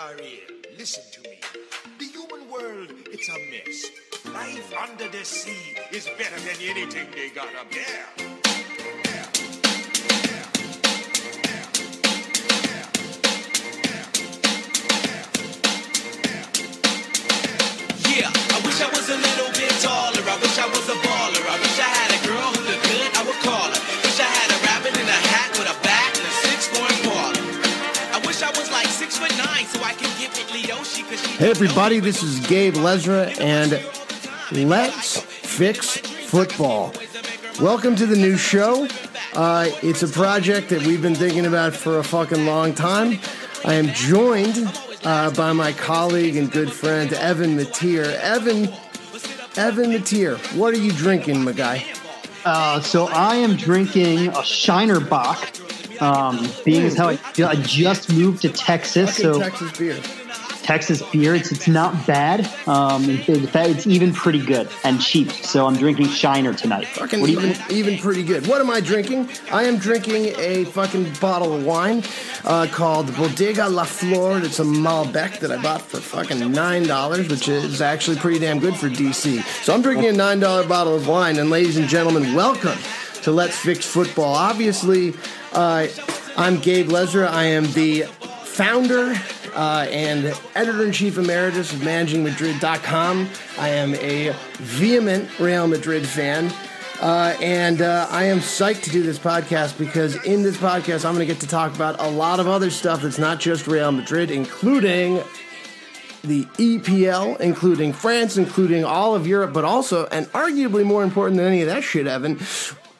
Ariel, listen to me. The human world, it's a mess. Life under the sea is better than anything they got up there. Everybody, this is Gabe Lezra, and let's fix football. Welcome to the new show. Uh, it's a project that we've been thinking about for a fucking long time. I am joined uh, by my colleague and good friend, Evan Mateer. Evan, Evan Mateer, what are you drinking, my guy? Uh, so I am drinking a Shiner Bock. Um, being as how I, I just moved to Texas, Fucking so Texas beer. Texas beer, it's, it's not bad. Um, in fact, it's even pretty good and cheap. So I'm drinking Shiner tonight. Fucking What even, even pretty good. What am I drinking? I am drinking a fucking bottle of wine uh, called Bodega La Flor. It's a Malbec that I bought for fucking nine dollars, which is actually pretty damn good for DC. So I'm drinking a nine dollar bottle of wine, and ladies and gentlemen, welcome to Let's Fix Football. Obviously, uh, I'm Gabe Lezra. I am the founder uh, and editor in chief emeritus of ManagingMadrid.com. I am a vehement Real Madrid fan. Uh, and uh, I am psyched to do this podcast because in this podcast, I'm going to get to talk about a lot of other stuff that's not just Real Madrid, including the EPL, including France, including all of Europe, but also, and arguably more important than any of that shit, Evan,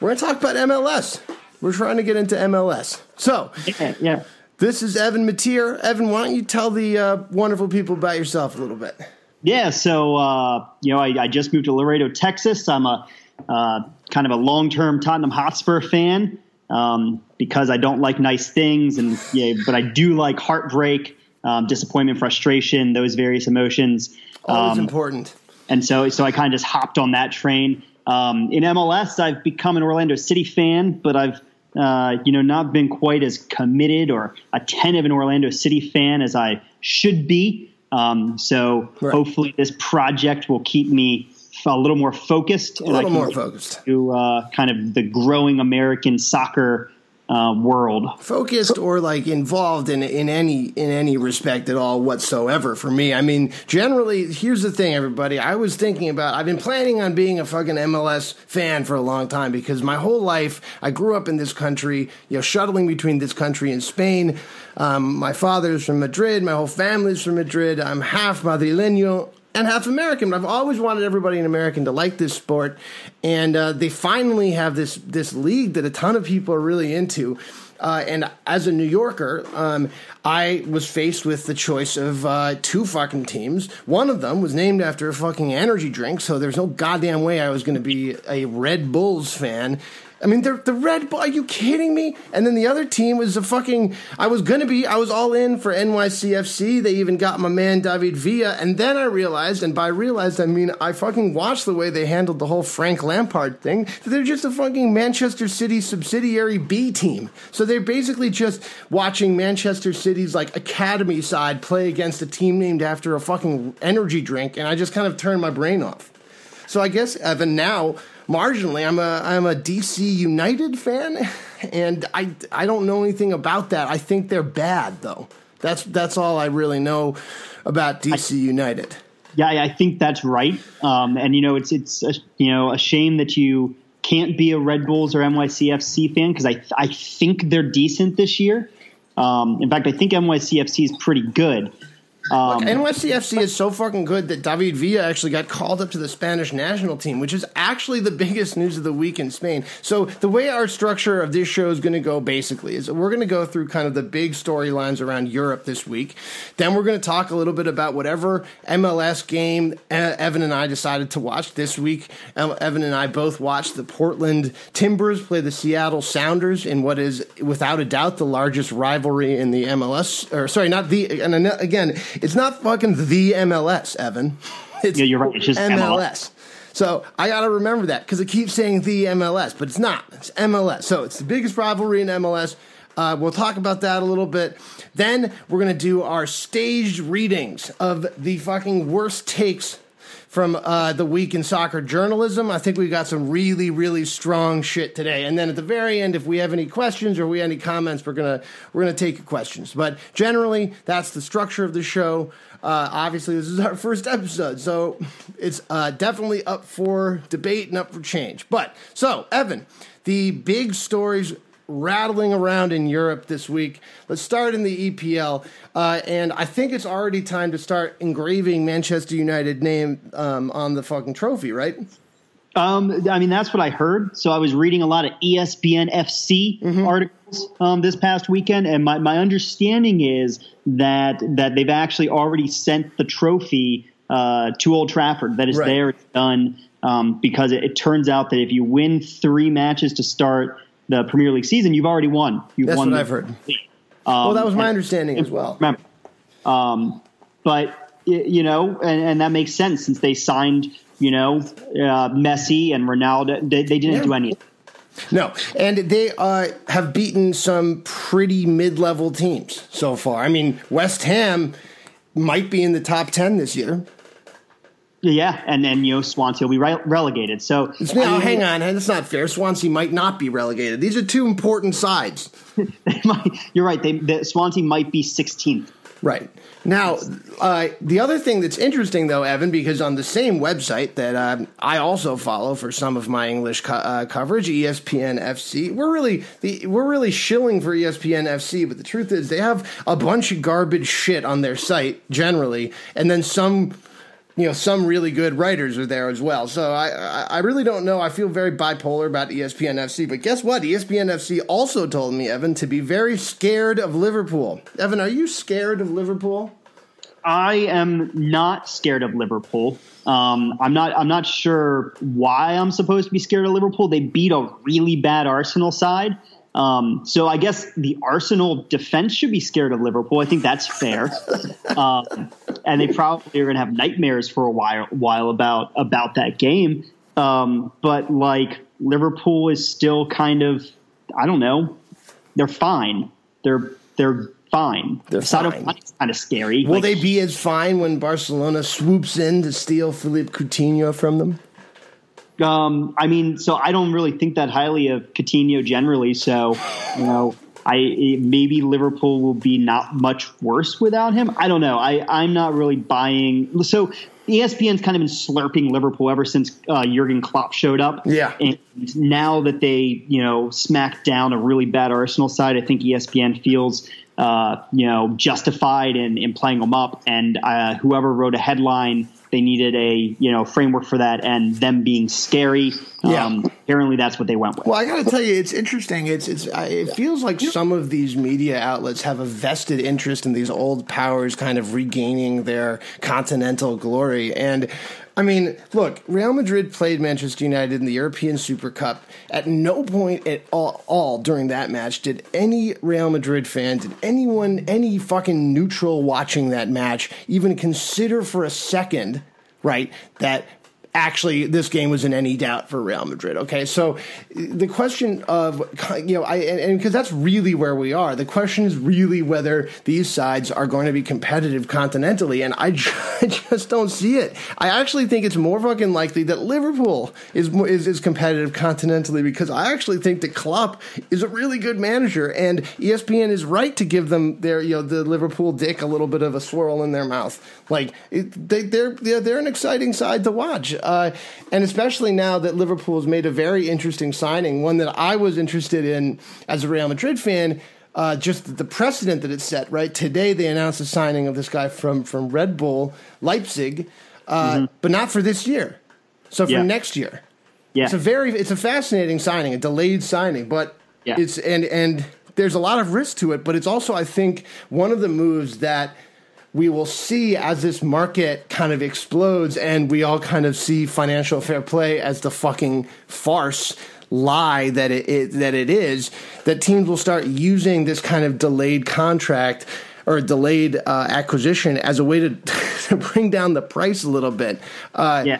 we're going to talk about MLS. We're trying to get into MLS. So, Yeah, yeah. This is Evan Mateer. Evan, why don't you tell the uh, wonderful people about yourself a little bit? Yeah, so uh, you know, I, I just moved to Laredo, Texas. I'm a uh, kind of a long-term Tottenham Hotspur fan um, because I don't like nice things, and yeah, but I do like heartbreak, um, disappointment, frustration, those various emotions. Always Um, important. and so so I kind of just hopped on that train. Um, in MLS, I've become an Orlando City fan, but I've uh, you know not been quite as committed or attentive an Orlando City fan as I should be. Um, so Right. hopefully, this project will keep me a little more focused, A little more focused. to uh, kind of the growing American soccer uh, world. focused or like involved in in any in any respect at all whatsoever for me. I mean, generally, here's the thing, everybody. I was thinking about. I've been planning on being a fucking MLS fan for a long time because my whole life I grew up in this country, you know, shuttling between this country and Spain. Um, my father's from Madrid. My whole family's from Madrid. I'm half Madrileño and half American. But I've always wanted everybody in American to like this sport, and uh, they finally have this this league that a ton of people are really into. Uh, and as a New Yorker, um, I was faced with the choice of uh, two fucking teams. One of them was named after a fucking energy drink, so there's no goddamn way I was going to be a Red Bulls fan. I mean, they're the Red Bull. Are you kidding me? And then the other team was a fucking. I was gonna be. I was all in for NYCFC. They even got my man David Villa. And then I realized, and by realized I mean I fucking watched the way they handled the whole Frank Lampard thing. that They're just a fucking Manchester City subsidiary B team. So they're basically just watching Manchester City's like academy side play against a team named after a fucking energy drink. And I just kind of turned my brain off. So I guess Evan now marginally I'm a I'm a DC United fan and I I don't know anything about that. I think they're bad though. That's that's all I really know about DC United. Yeah, I I think that's right. Um, and you know, it's it's a, you know a shame that you can't be a Red Bulls or NYCFC fan because I I think they're decent this year. Um, in fact, I think NYCFC is pretty good. Um, NYCFC is so fucking good that David Villa actually got called up to the Spanish national team, which is actually the biggest news of the week in Spain. So the way our structure of this show is going to go basically is we're going to go through kind of the big storylines around Europe this week. Then we're going to talk a little bit about whatever MLS game Evan and I decided to watch this week. Evan and I both watched the Portland Timbers play the Seattle Sounders in what is without a doubt the largest rivalry in the MLS. Or sorry, not the. And again, it's not fucking the MLS, Evan. It's Yeah, you're right. It's just MLS. So I got to remember that because it keeps saying the MLS, but it's not. It's MLS. So it's the biggest rivalry in MLS. Uh, we'll talk about that a little bit. Then we're going to do our staged readings of the fucking worst takes from uh, the week in soccer journalism. I think we got some really, really strong shit today. And then at the very end, if we have any questions or we have any comments, we're gonna we're gonna take your questions. But generally, that's the structure of the show. Uh, obviously, this is our first episode, so it's uh, definitely up for debate and up for change. But so, Evan, the big stories rattling around in Europe this week. Let's start in the EPL, uh, and I think it's already time to start engraving Manchester United name um, on the fucking trophy, right? Um, I mean, that's what I heard. So I was reading a lot of ESPN FC Mm-hmm. articles um, this past weekend, and my, my understanding is that that they've actually already sent the trophy uh, to Old Trafford. That is Right. there, it's done. Um, because it, it turns out that if you win three matches to start the Premier League season, you've already won. You've That's won what I've heard. league. Well, that was my and- understanding as well. Remember, um, but you know, and, and that makes sense since they signed, you know, uh, Messi and Ronaldo. They, they didn't Yeah. do anything. No, and they uh, have beaten some pretty mid-level teams so far. I mean, West Ham might be in the top ten this year. Yeah, and then you know Swansea will be re- relegated. So I mean, hang on, that's not fair. Swansea might not be relegated. These are two important sides. might- you're right. They, the, Swansea might be 16th. Right. Now, uh, the other thing that's interesting, though, Evan, because on the same website that um, I also follow for some of my English co- uh, coverage, ESPN FC, we're really the, we're really shilling for ESPN FC, but the truth is they have a bunch of garbage shit on their site generally, and then some. You know, some really good writers are there as well. So I, I, really don't know. I feel very bipolar about ESPN FC. But guess what? ESPN FC also told me, Evan, to be very scared of Liverpool. Evan, are you scared of Liverpool? I am not scared of Liverpool. Um, I'm not. I'm not sure why I'm supposed to be scared of Liverpool. They beat a really bad Arsenal side. Um, so I guess the Arsenal defense should be scared of Liverpool. I think that's fair. um, and they probably are going to have nightmares for a while, while about about that game. Um, but like Liverpool is still kind of, I don't know, they're fine. They're they're fine. They're Sadio fine. Mane's kind of scary. Will Like, they be as fine when Barcelona swoops in to steal Philippe Coutinho from them? Um, I mean, so I don't really think that highly of Coutinho generally. So, you know, I maybe Liverpool will be not much worse without him. I don't know. I I'm not really buying. So ESPN's kind of been slurping Liverpool ever since uh, Jurgen Klopp showed up. Yeah. and now that they you know smacked down a really bad Arsenal side, I think ESPN feels. Uh, you know, justified in, in playing them up, and uh, whoever wrote a headline they needed a you know framework for that, and them being scary. Yeah. Um, apparently, that's what they went with. Well, I got to tell you, it's interesting. It's it's. It feels like some of these media outlets have a vested interest in these old powers kind of regaining their continental glory. And I mean, look, Real Madrid played Manchester United in the European Super Cup. At no point at all, all during that match did any Real Madrid fan, did anyone, any fucking neutral watching that match, even consider for a second, right, that actually this game was in any doubt for Real Madrid. Okay, so the question of you know, I and because that's really where we are. The question is really whether these sides are going to be competitive continentally, and I, just don't see it. I actually think it's more fucking likely that Liverpool is is is competitive continentally because I actually think that Klopp is a really good manager, and ESPN is right to give them their you know the Liverpool dick a little bit of a swirl in their mouth. Like it, they, they're they're they're an exciting side to watch, uh, and especially now that Liverpool has made a very interesting signing, one that I was interested in as a Real Madrid fan. Uh, just the precedent that it set. Right today, they announced the signing of this guy from from Red Bull Leipzig, uh, but not for this year. So for Yeah. next year. Yeah, It's a very it's a fascinating signing, a delayed signing, but Yeah. it's and and there's a lot of risk to it, but it's also I think one of the moves that we will see as this market kind of explodes and we all kind of see financial fair play as the fucking farce lie that it, it that it is that teams will start using this kind of delayed contract or delayed uh, acquisition as a way to, to bring down the price a little bit. Uh, Yeah.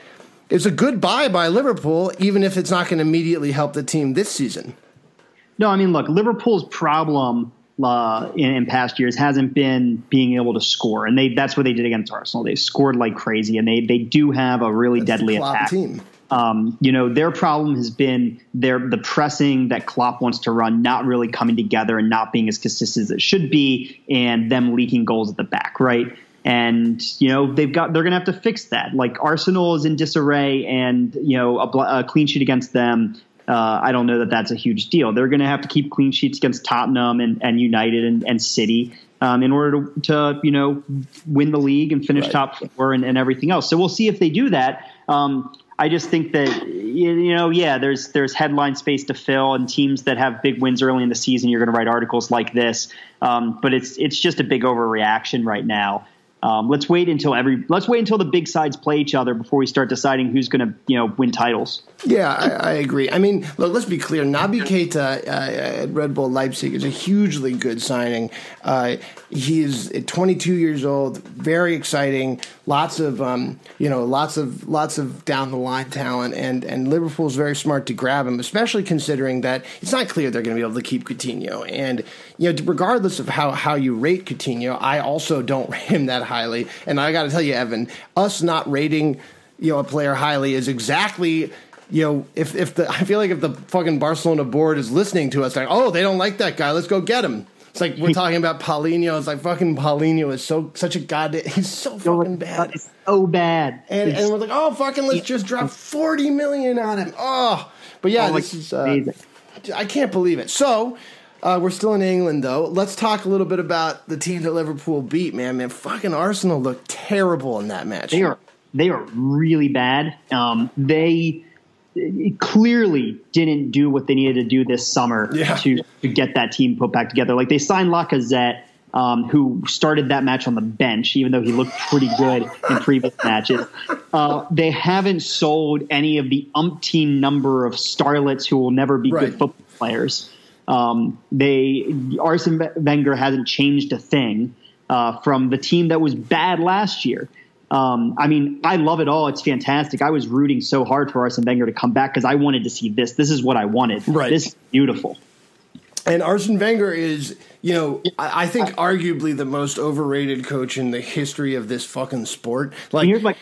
it's a good buy by Liverpool, even if it's not going to immediately help the team this season. No, I mean, look, Liverpool's problem uh, in, in, past years hasn't been being able to score, and they that's what they did against Arsenal. They scored like crazy, and they they do have a really that's deadly attack. Team. Um, you know, their problem has been their the pressing that Klopp wants to run not really coming together and not being as consistent as it should be, and them leaking goals at the back, right? And you know they've got they're going to have to fix that. Like Arsenal is in disarray, and you know a, a clean sheet against them uh, I don't know that that's a huge deal. They're going to have to keep clean sheets against Tottenham and, and United and, and City um, in order to, to, you know, win the league and finish right. top four and, and, everything else. So we'll see if they do that. Um, I just think that you know, yeah, there's there's headline space to fill, and teams that have big wins early in the season, you're going to write articles like this. Um, but it's it's just a big overreaction right now. Um, let's wait until every let's wait until the big sides play each other before we start deciding who's going to you know win titles. Yeah, I, I, agree. I mean, look, let's be clear. Naby Keita uh, at Red Bull Leipzig is a hugely good signing. Uh, he is 22 years old, very exciting. Lots of um, you know, lots of lots of down the line talent, and and Liverpool's very smart to grab him, especially considering that it's not clear they're going to be able to keep Coutinho. And you know, regardless of how how you rate Coutinho, I also don't rate him that highly. And I got to tell you, Evan, us not rating you know a player highly is exactly you know, if if the I feel like if the fucking Barcelona board is listening to us, like, oh, they don't like that guy, let's go get him. It's like we're talking about Paulinho. It's like fucking Paulinho is so such a god. He's so fucking bad. It's so bad. And, and we're like, oh, fucking, let's just drop forty million on him. Oh, but yeah, oh, this is. Uh, I can't believe it. So. Uh, we're still in England, though. Let's talk a little bit about the team that Liverpool beat. Man, man, fucking Arsenal looked terrible in that match. They are, they are really bad. Um, they clearly didn't do what they needed to do this summer yeah. to, to get that team put back together. Like they signed Lacazette, um, who started that match on the bench, even though he looked pretty good in previous matches. Uh, they haven't sold any of the umpteen number of starlets who will never be right. good football players. Um, they Arsene Wenger hasn't changed a thing uh, from the team that was bad last year. Um, I mean, I love it all. It's fantastic. I was rooting so hard for Arsene Wenger to come back because I wanted to see this. This is what I wanted. Right. This is beautiful. And Arsene Wenger is, you know, I, I think arguably the most overrated coach in the history of this fucking sport. Like, here's my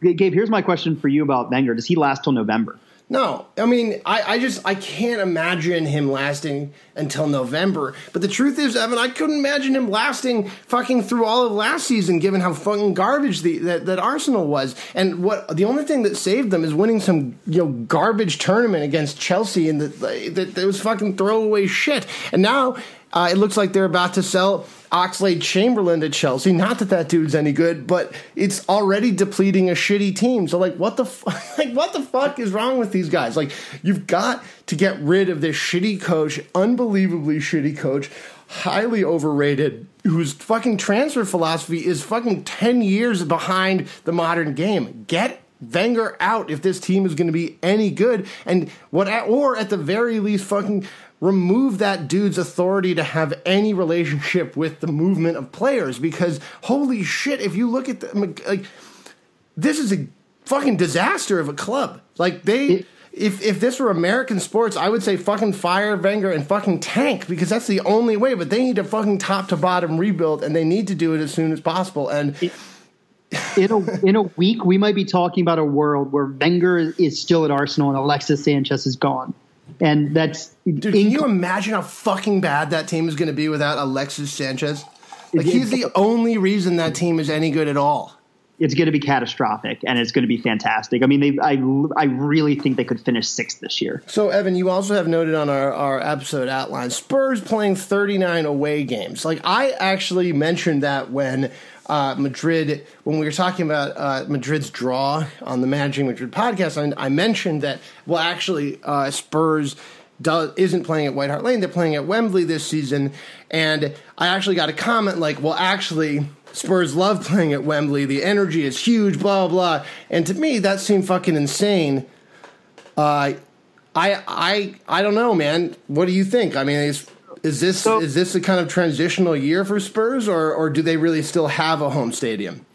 Gabe. Here's my question for you about Wenger. Does he last till November? No, I mean, I, I just I can't imagine him lasting until November. But the truth is, Evan, I couldn't imagine him lasting fucking through all of last season, given how fucking garbage the that, that Arsenal was. And what the only thing that saved them is winning some you know garbage tournament against Chelsea, and that that, was fucking throwaway shit. And now uh, it looks like they're about to sell Oxlade Chamberlain to Chelsea. Not that that dude's any good, but it's already depleting a shitty team. So like, what the f- like, what the fuck is wrong with these guys? Like, you've got to get rid of this shitty coach, unbelievably shitty coach, highly overrated, whose fucking transfer philosophy is fucking ten years behind the modern game. Get Wenger out if this team is going to be any good, and what, at, or at the very least, fucking remove that dude's authority to have any relationship with the movement of players because holy shit if you look at the like this is a fucking disaster of a club like they if if this were American sports, I would say fucking fire Wenger and fucking tank because that's the only way. But they need to fucking top to bottom rebuild, and they need to do it as soon as possible. And in a in a week, we might be talking about a world where Wenger is still at Arsenal and Alexis Sanchez is gone and that's. Dude, can you imagine how fucking bad that team is going to be without Alexis Sanchez? Like he's the only reason that team is any good at all. It's going to be catastrophic, and it's going to be fantastic. I mean, they, I, I really think they could finish sixth this year. So, Evan, you also have noted on our, our episode outline Spurs playing 39 away games. Like, I actually mentioned that when uh, Madrid, when we were talking about uh, Madrid's draw on the Managing Madrid podcast, I, I mentioned that, well, actually, uh, Spurs does, isn't playing at White Hart Lane. They're playing at Wembley this season. And I actually got a comment like, well, actually, Spurs love playing at Wembley. The energy is huge, blah, blah, blah. And to me, that seemed fucking insane. Uh, I, I, I don't know, man. What do you think? I mean, it's is this so, is this a kind of transitional year for Spurs, or or do they really still have a home stadium?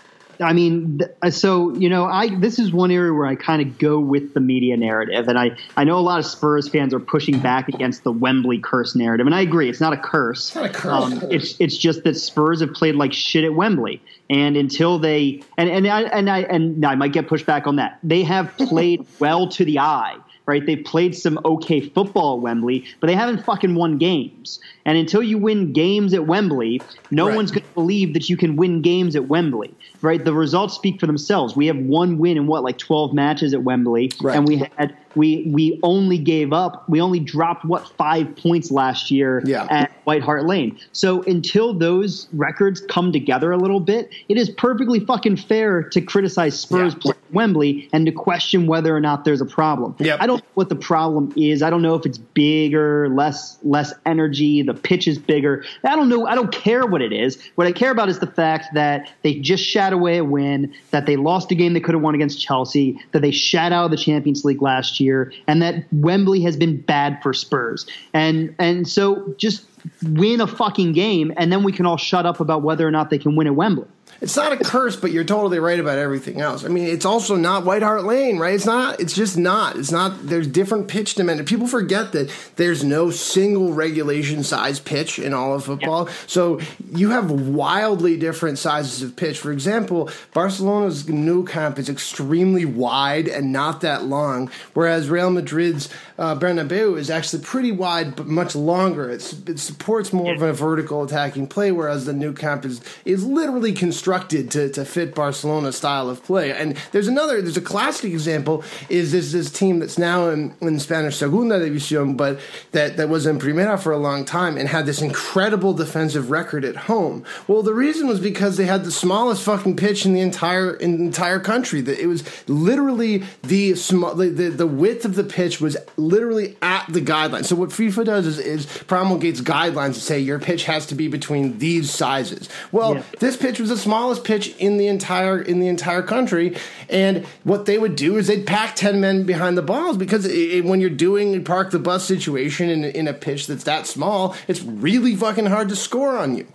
I mean, so you know, I this is one area where I kind of go with the media narrative, and I I know a lot of Spurs fans are pushing back against the Wembley curse narrative, and I agree, it's not a curse. It's not a curse. Um, it's it's just that Spurs have played like shit at Wembley, and until they and and I and I and I might get pushed back on that. They have played well to the eye right? They've played some okay football at Wembley, but they haven't fucking won games. And until you win games at Wembley, no Right. one's going to believe that you can win games at Wembley, right? The results speak for themselves. We have one win in what, like 12 matches at Wembley, Right. and we had we we only gave up, we only dropped what five points last year Yeah. at White Hart Lane. So until those records come together a little bit, it is perfectly fucking fair to criticize Spurs Yeah. playing Wembley and to question whether or not there's a problem. Yep. I don't know what the problem is. I don't know if it's bigger, less less energy, the pitch is bigger. I don't know. I don't care what it is. What I care about is the fact that they just shat away a win, that they lost a game they could have won against Chelsea, that they shat out of the Champions League last year, and that Wembley has been bad for Spurs. And and so just win a fucking game and then we can all shut up about whether or not they can win at Wembley. It's not a curse, but you're totally right about everything else. I mean, it's also not White Hart Lane, right? It's not. It's just not. It's not. There's different pitch dimensions. People forget that there's no single regulation size pitch in all of football. So you have wildly different sizes of pitch. For example, Barcelona's Nou Camp is extremely wide and not that long, whereas Real Madrid's uh, Bernabeu is actually pretty wide but much longer. It's, it supports more of a vertical attacking play, whereas the Nou Camp is is literally constructed to, to fit Barcelona's style of play. And there's another, there's a classic example is this this team that's now in, in Spanish Segunda División, but that, that was in Primera for a long time and had this incredible defensive record at home. Well, the reason was because they had the smallest fucking pitch in the entire in the entire country. That it was literally the small the, the, width of the pitch was literally at the guidelines. So what FIFA does is, is promulgates guidelines to say your pitch has to be between these sizes. Well, Yeah. this pitch was the smallest pitch in the entire in the entire country, and what they would do is they'd pack ten men behind the balls because it, when you're doing park the bus situation in, in a pitch that's that small, it's really fucking hard to score on you.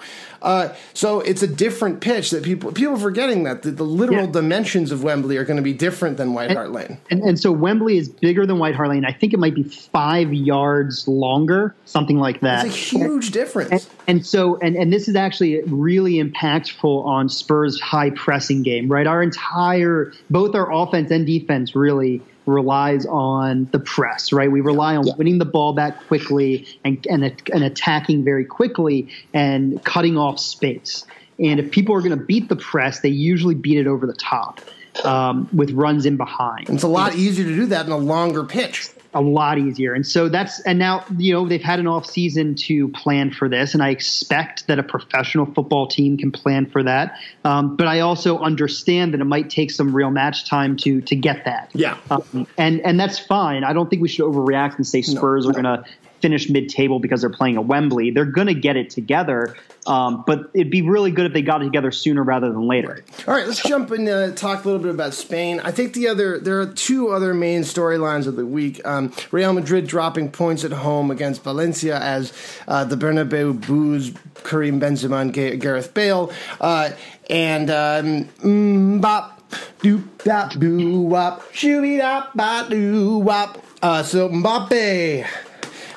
Uh, so it's a different pitch that people people are forgetting that the, the literal Yeah. dimensions of Wembley are going to be different than White Hart Lane. And, and so Wembley is bigger than White Hart Lane. I think it might be five yards longer, something like that. It's a huge difference. And, and so, and, and this is actually really impactful on Spurs' high pressing game, right? Our entire, both our offense and defense really relies on the press, right? We rely on winning the ball back quickly and, and, and attacking very quickly and cutting off space. And if people are going to beat the press, they usually beat it over the top um, with runs in behind It's a lot easier to do that in a longer pitch. A lot easier. And so that's and now you know they've had an off season to plan for this, and I expect that a professional football team can plan for that. Um, but I also understand that it might take some real match time to to get that. Yeah. um, and and that's fine. I don't think we should overreact and say Spurs are going to finish mid table because they're playing at Wembley. They're going to get it together. Um, but it'd be really good if they got it together sooner rather than later. All right, let's jump and talk a little bit about Spain. I think the other there are two other main storylines of the week: um, Real Madrid dropping points at home against Valencia as uh, the Bernabeu boos Karim Benzema and Ga- Gareth Bale, uh, and um, bop. Doop dop doo wop, shooby dop ba doo wop. Uh, so Mbappe,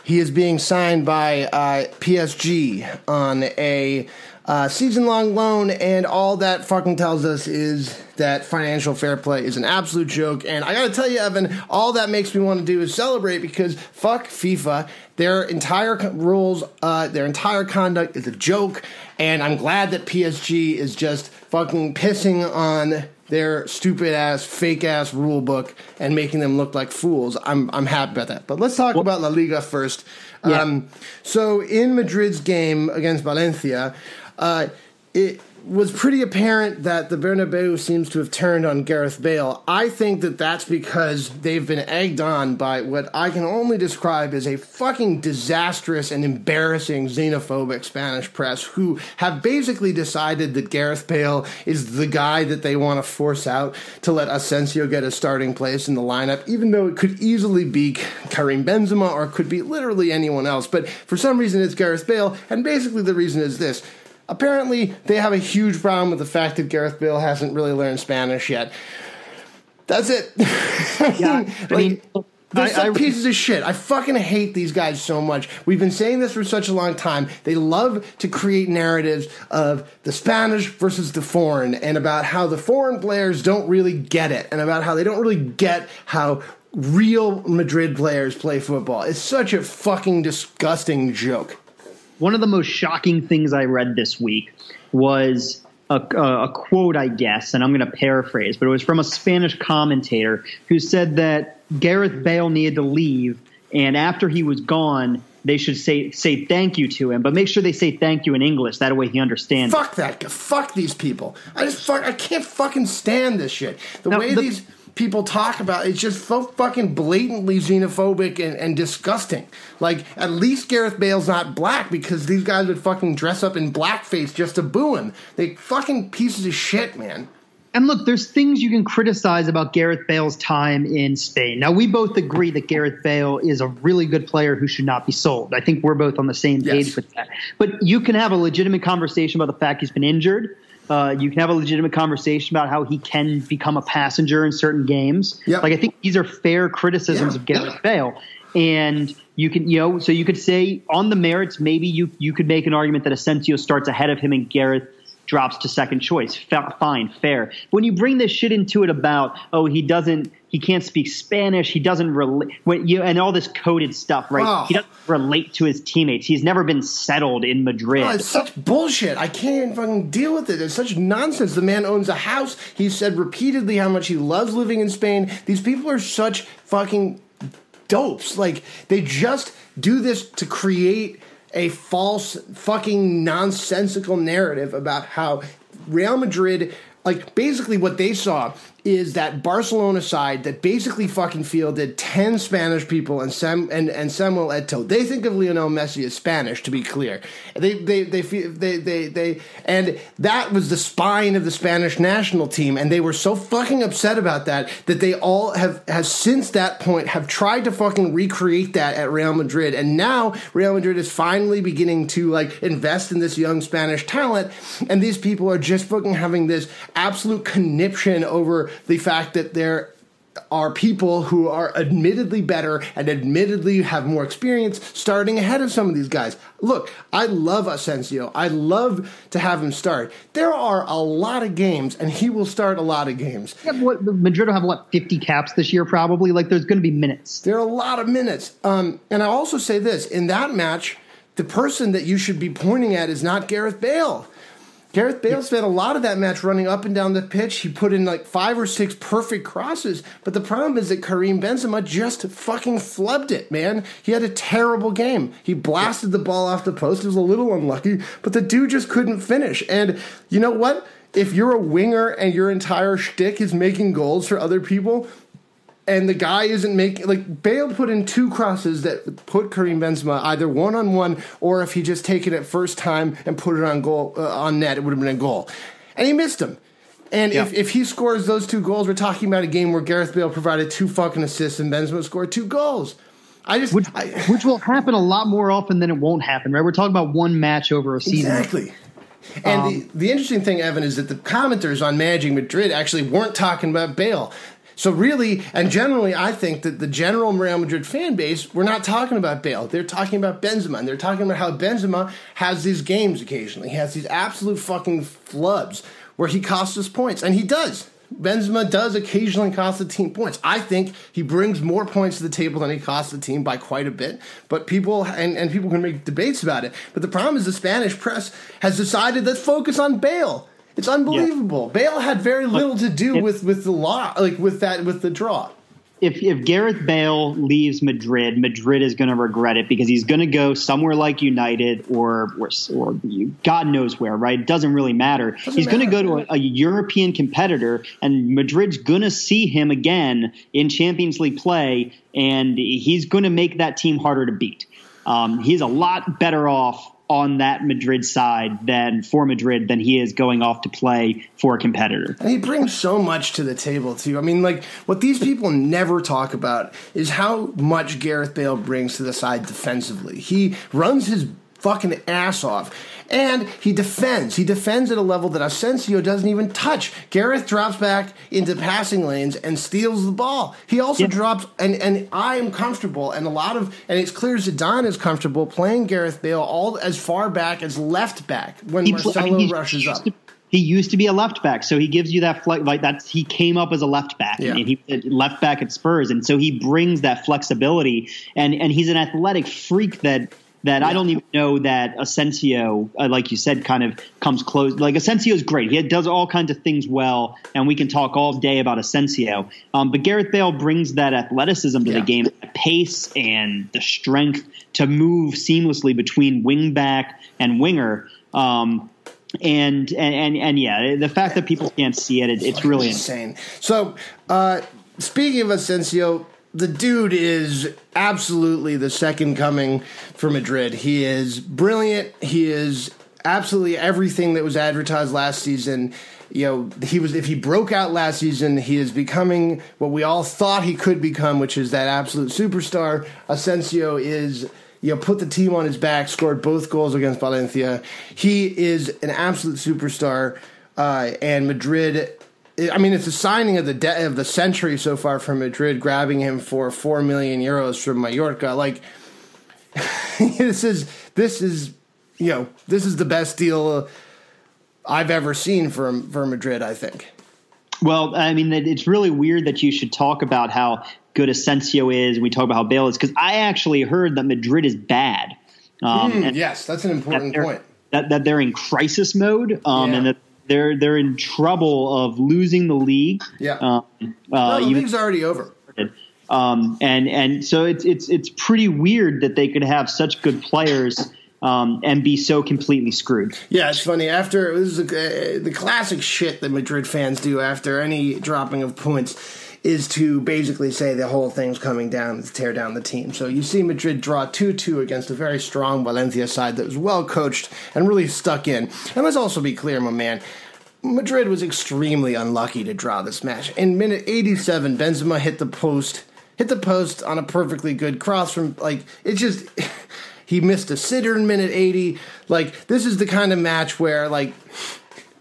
he is being signed by uh, PSG on a uh, season long loan, and all that fucking tells us is that financial fair play is an absolute joke. And I gotta tell you, Evan, all that makes me want to do is celebrate because fuck FIFA. Their entire rules, uh, their entire conduct is a joke, and I'm glad that PSG is just fucking pissing on their stupid ass, fake ass rule book and making them look like fools. I'm I'm happy about that. But let's talk about La Liga first. Yeah. Um, so in Madrid's game against Valencia, uh, it was pretty apparent that the Bernabeu seems to have turned on Gareth Bale. I think that that's because they've been egged on by what I can only describe as a fucking disastrous and embarrassing xenophobic Spanish press who have basically decided that Gareth Bale is the guy that they want to force out to let Asensio get a starting place in the lineup, even though it could easily be Karim Benzema or it could be literally anyone else. But for some reason, it's Gareth Bale, and basically the reason is this. Apparently they have a huge problem with the fact that Gareth Bale hasn't really learned Spanish yet. That's it. Yeah, I mean, They're I- I- pieces of shit. I fucking hate these guys so much. We've been saying this for such a long time. They love to create narratives of the Spanish versus the foreign and about how the foreign players don't really get it and about how they don't really get how real Madrid players play football. It's such a fucking disgusting joke. One of the most shocking things I read this week was a, a, a quote, I guess, and I'm going to paraphrase, but it was from a Spanish commentator who said that Gareth Bale needed to leave, and after he was gone, they should say say thank you to him, but make sure they say thank you in English. That way he understands. Fuck that. Fuck these people. I just fuck. I can't fucking stand this shit. The No, way the- these people talk about it's just so fucking blatantly xenophobic and, and disgusting. Like at least Gareth Bale's not black because these guys would fucking dress up in blackface just to boo him. They fucking pieces of shit, man. And look, there's things you can criticize about Gareth Bale's time in Spain. Now, we both agree that Gareth Bale is a really good player who should not be sold. I think we're both on the same page Yes. with that. But you can have a legitimate conversation about the fact he's been injured. Uh, you can have a legitimate conversation about how he can become a passenger in certain games. Yep. Like I think these are fair criticisms Yeah. of Gareth Bale. And you can, you know, so you could say on the merits, maybe you you could make an argument that Asensio starts ahead of him and Gareth drops to second choice. Fa- fine, fair. When you bring this shit into it about, oh, he doesn't, he can't speak Spanish, he doesn't relate, when you and all this coded stuff, right? Oh. He doesn't relate to his teammates. He's never been settled in Madrid. Oh, it's such bullshit. I can't even fucking deal with it. It's such nonsense. The man owns a house. He said repeatedly how much he loves living in Spain. These people are such fucking dopes. Like they just do this to create a false fucking nonsensical narrative about how Real Madrid like basically what they saw is that Barcelona side that basically fucking fielded 10 Spanish people and Sam and, and Samuel Eto'o. They think of Lionel Messi as Spanish to be clear. They they they they they they and that was the spine of the Spanish national team and they were so fucking upset about that that they all have has since that point have tried to fucking recreate that at Real Madrid and now Real Madrid is finally beginning to like invest in this young Spanish talent and these people are just fucking having this absolute conniption over the fact that there are people who are admittedly better and admittedly have more experience starting ahead of some of these guys. Look, I love Asensio. I love to have him start. There are a lot of games, and he will start a lot of games. Yeah, what, Madrid will have what fifty caps this year, probably. Like, there's going to be minutes. There are a lot of minutes. Um, and I also say this in that match, the person that you should be pointing at is not Gareth Bale. Gareth Bale spent a lot of that match running up and down the pitch. He put in like five or six perfect crosses. But the problem is that Karim Benzema just fucking flubbed it, man. He had a terrible game. He blasted the ball off the post. It was a little unlucky, but the dude just couldn't finish. And you know what? If you're a winger and your entire shtick is making goals for other people, and the guy isn't making like Bale put in two crosses that put Karim Benzema either one on one or if he just taken it first time and put it on goal uh, on net, it would have been a goal, and he missed them. And if, Yeah. if he scores those two goals, we're talking about a game where Gareth Bale provided two fucking assists and Benzema scored two goals. I just Which, I, which will happen a lot more often than it won't happen, right? We're talking about one match over a season. Exactly. And the, the interesting thing, Evan, is that the commenters on Managing Madrid actually weren't talking about Bale. So really, and generally, I think that the general Real Madrid fan base, we're not talking about Bale. They're talking about Benzema, and they're talking about how Benzema has these games occasionally. He has these absolute fucking flubs where he costs us points, and he does. Benzema does occasionally cost the team points. I think he brings more points to the table than he costs the team by quite a bit. But people and, and people can make debates about it. But the problem is the Spanish press has decided let's focus on Bale. It's unbelievable. Bale had very little to do if- with with the law, like with that with the draw. If if Gareth Bale leaves Madrid, Madrid is going to regret it because he's going to go somewhere like United or or, or God knows where, right? It doesn't really matter. he's going to go to a, a European competitor, and Madrid's going to see him again in Champions League play, and he's going to make that team harder to beat. Um, he's a lot better off on that Madrid side than for Madrid than he is going off to play for a competitor. And he brings so much to the table too. I mean, like what these people never talk about is how much Gareth Bale brings to the side defensively. He runs his fucking ass off. And he defends. He defends at a level that Asensio doesn't even touch. Gareth drops back into passing lanes and steals the ball. He also Yeah. drops, and, and I am comfortable, and a lot of, and it's clear Zidane is comfortable playing Gareth Bale all as far back as left back when He pl- I mean, rushes up. to- he used to be a left back, so he gives you that flex. Like that's he came up as a left back, Yeah. and he left back at Spurs, and so he brings that flexibility, and and he's an athletic freak that. That I don't even know that Asensio, uh, like you said, kind of comes close. Like Asensio is great; he does all kinds of things well, and we can talk all day about Asensio. Um, but Gareth Bale brings that athleticism to Yeah. the game, the pace and the strength to move seamlessly between wing back and winger. Um, and, and and and yeah, the fact that people can't see it, it it's really insane. So, uh, speaking of Asensio, the dude is absolutely the second coming for Madrid. He is brilliant. He is absolutely everything that was advertised last season. You know, he was if he broke out last season, he is becoming what we all thought he could become, which is that absolute superstar. Asensio is you know, put the team on his back, scored both goals against Valencia. He is an absolute superstar, uh, and Madrid. I mean, it's a signing of the de- of the century so far for Madrid, grabbing him for four million euros from Mallorca. Like, this is this is you know this is the best deal I've ever seen for for Madrid. I think. Well, I mean, it's really weird that you should talk about how good Asensio is. and We talk about how Bale is because I actually heard that Madrid is bad. Um, and yes, that's an important they're, point. That, that they're in crisis mode, um, Yeah. and that they're they're in trouble of losing the league. Yeah. Um, No, uh, the even- league's already over. Um, and and so it's it's it's pretty weird that they could have such good players um, and be so completely screwed. Yeah, it's funny. After this is a, uh, the classic shit that Madrid fans do after any dropping of points is to basically say the whole thing's coming down to tear down the team. So you see Madrid draw 2-2 against a very strong Valencia side that was well coached and really stuck in. And let's also be clear, my man. Madrid was extremely unlucky to draw this match. In minute 87, Benzema hit the post, hit the post on a perfectly good cross from like it just he missed a sitter in minute 80. Like this is the kind of match where like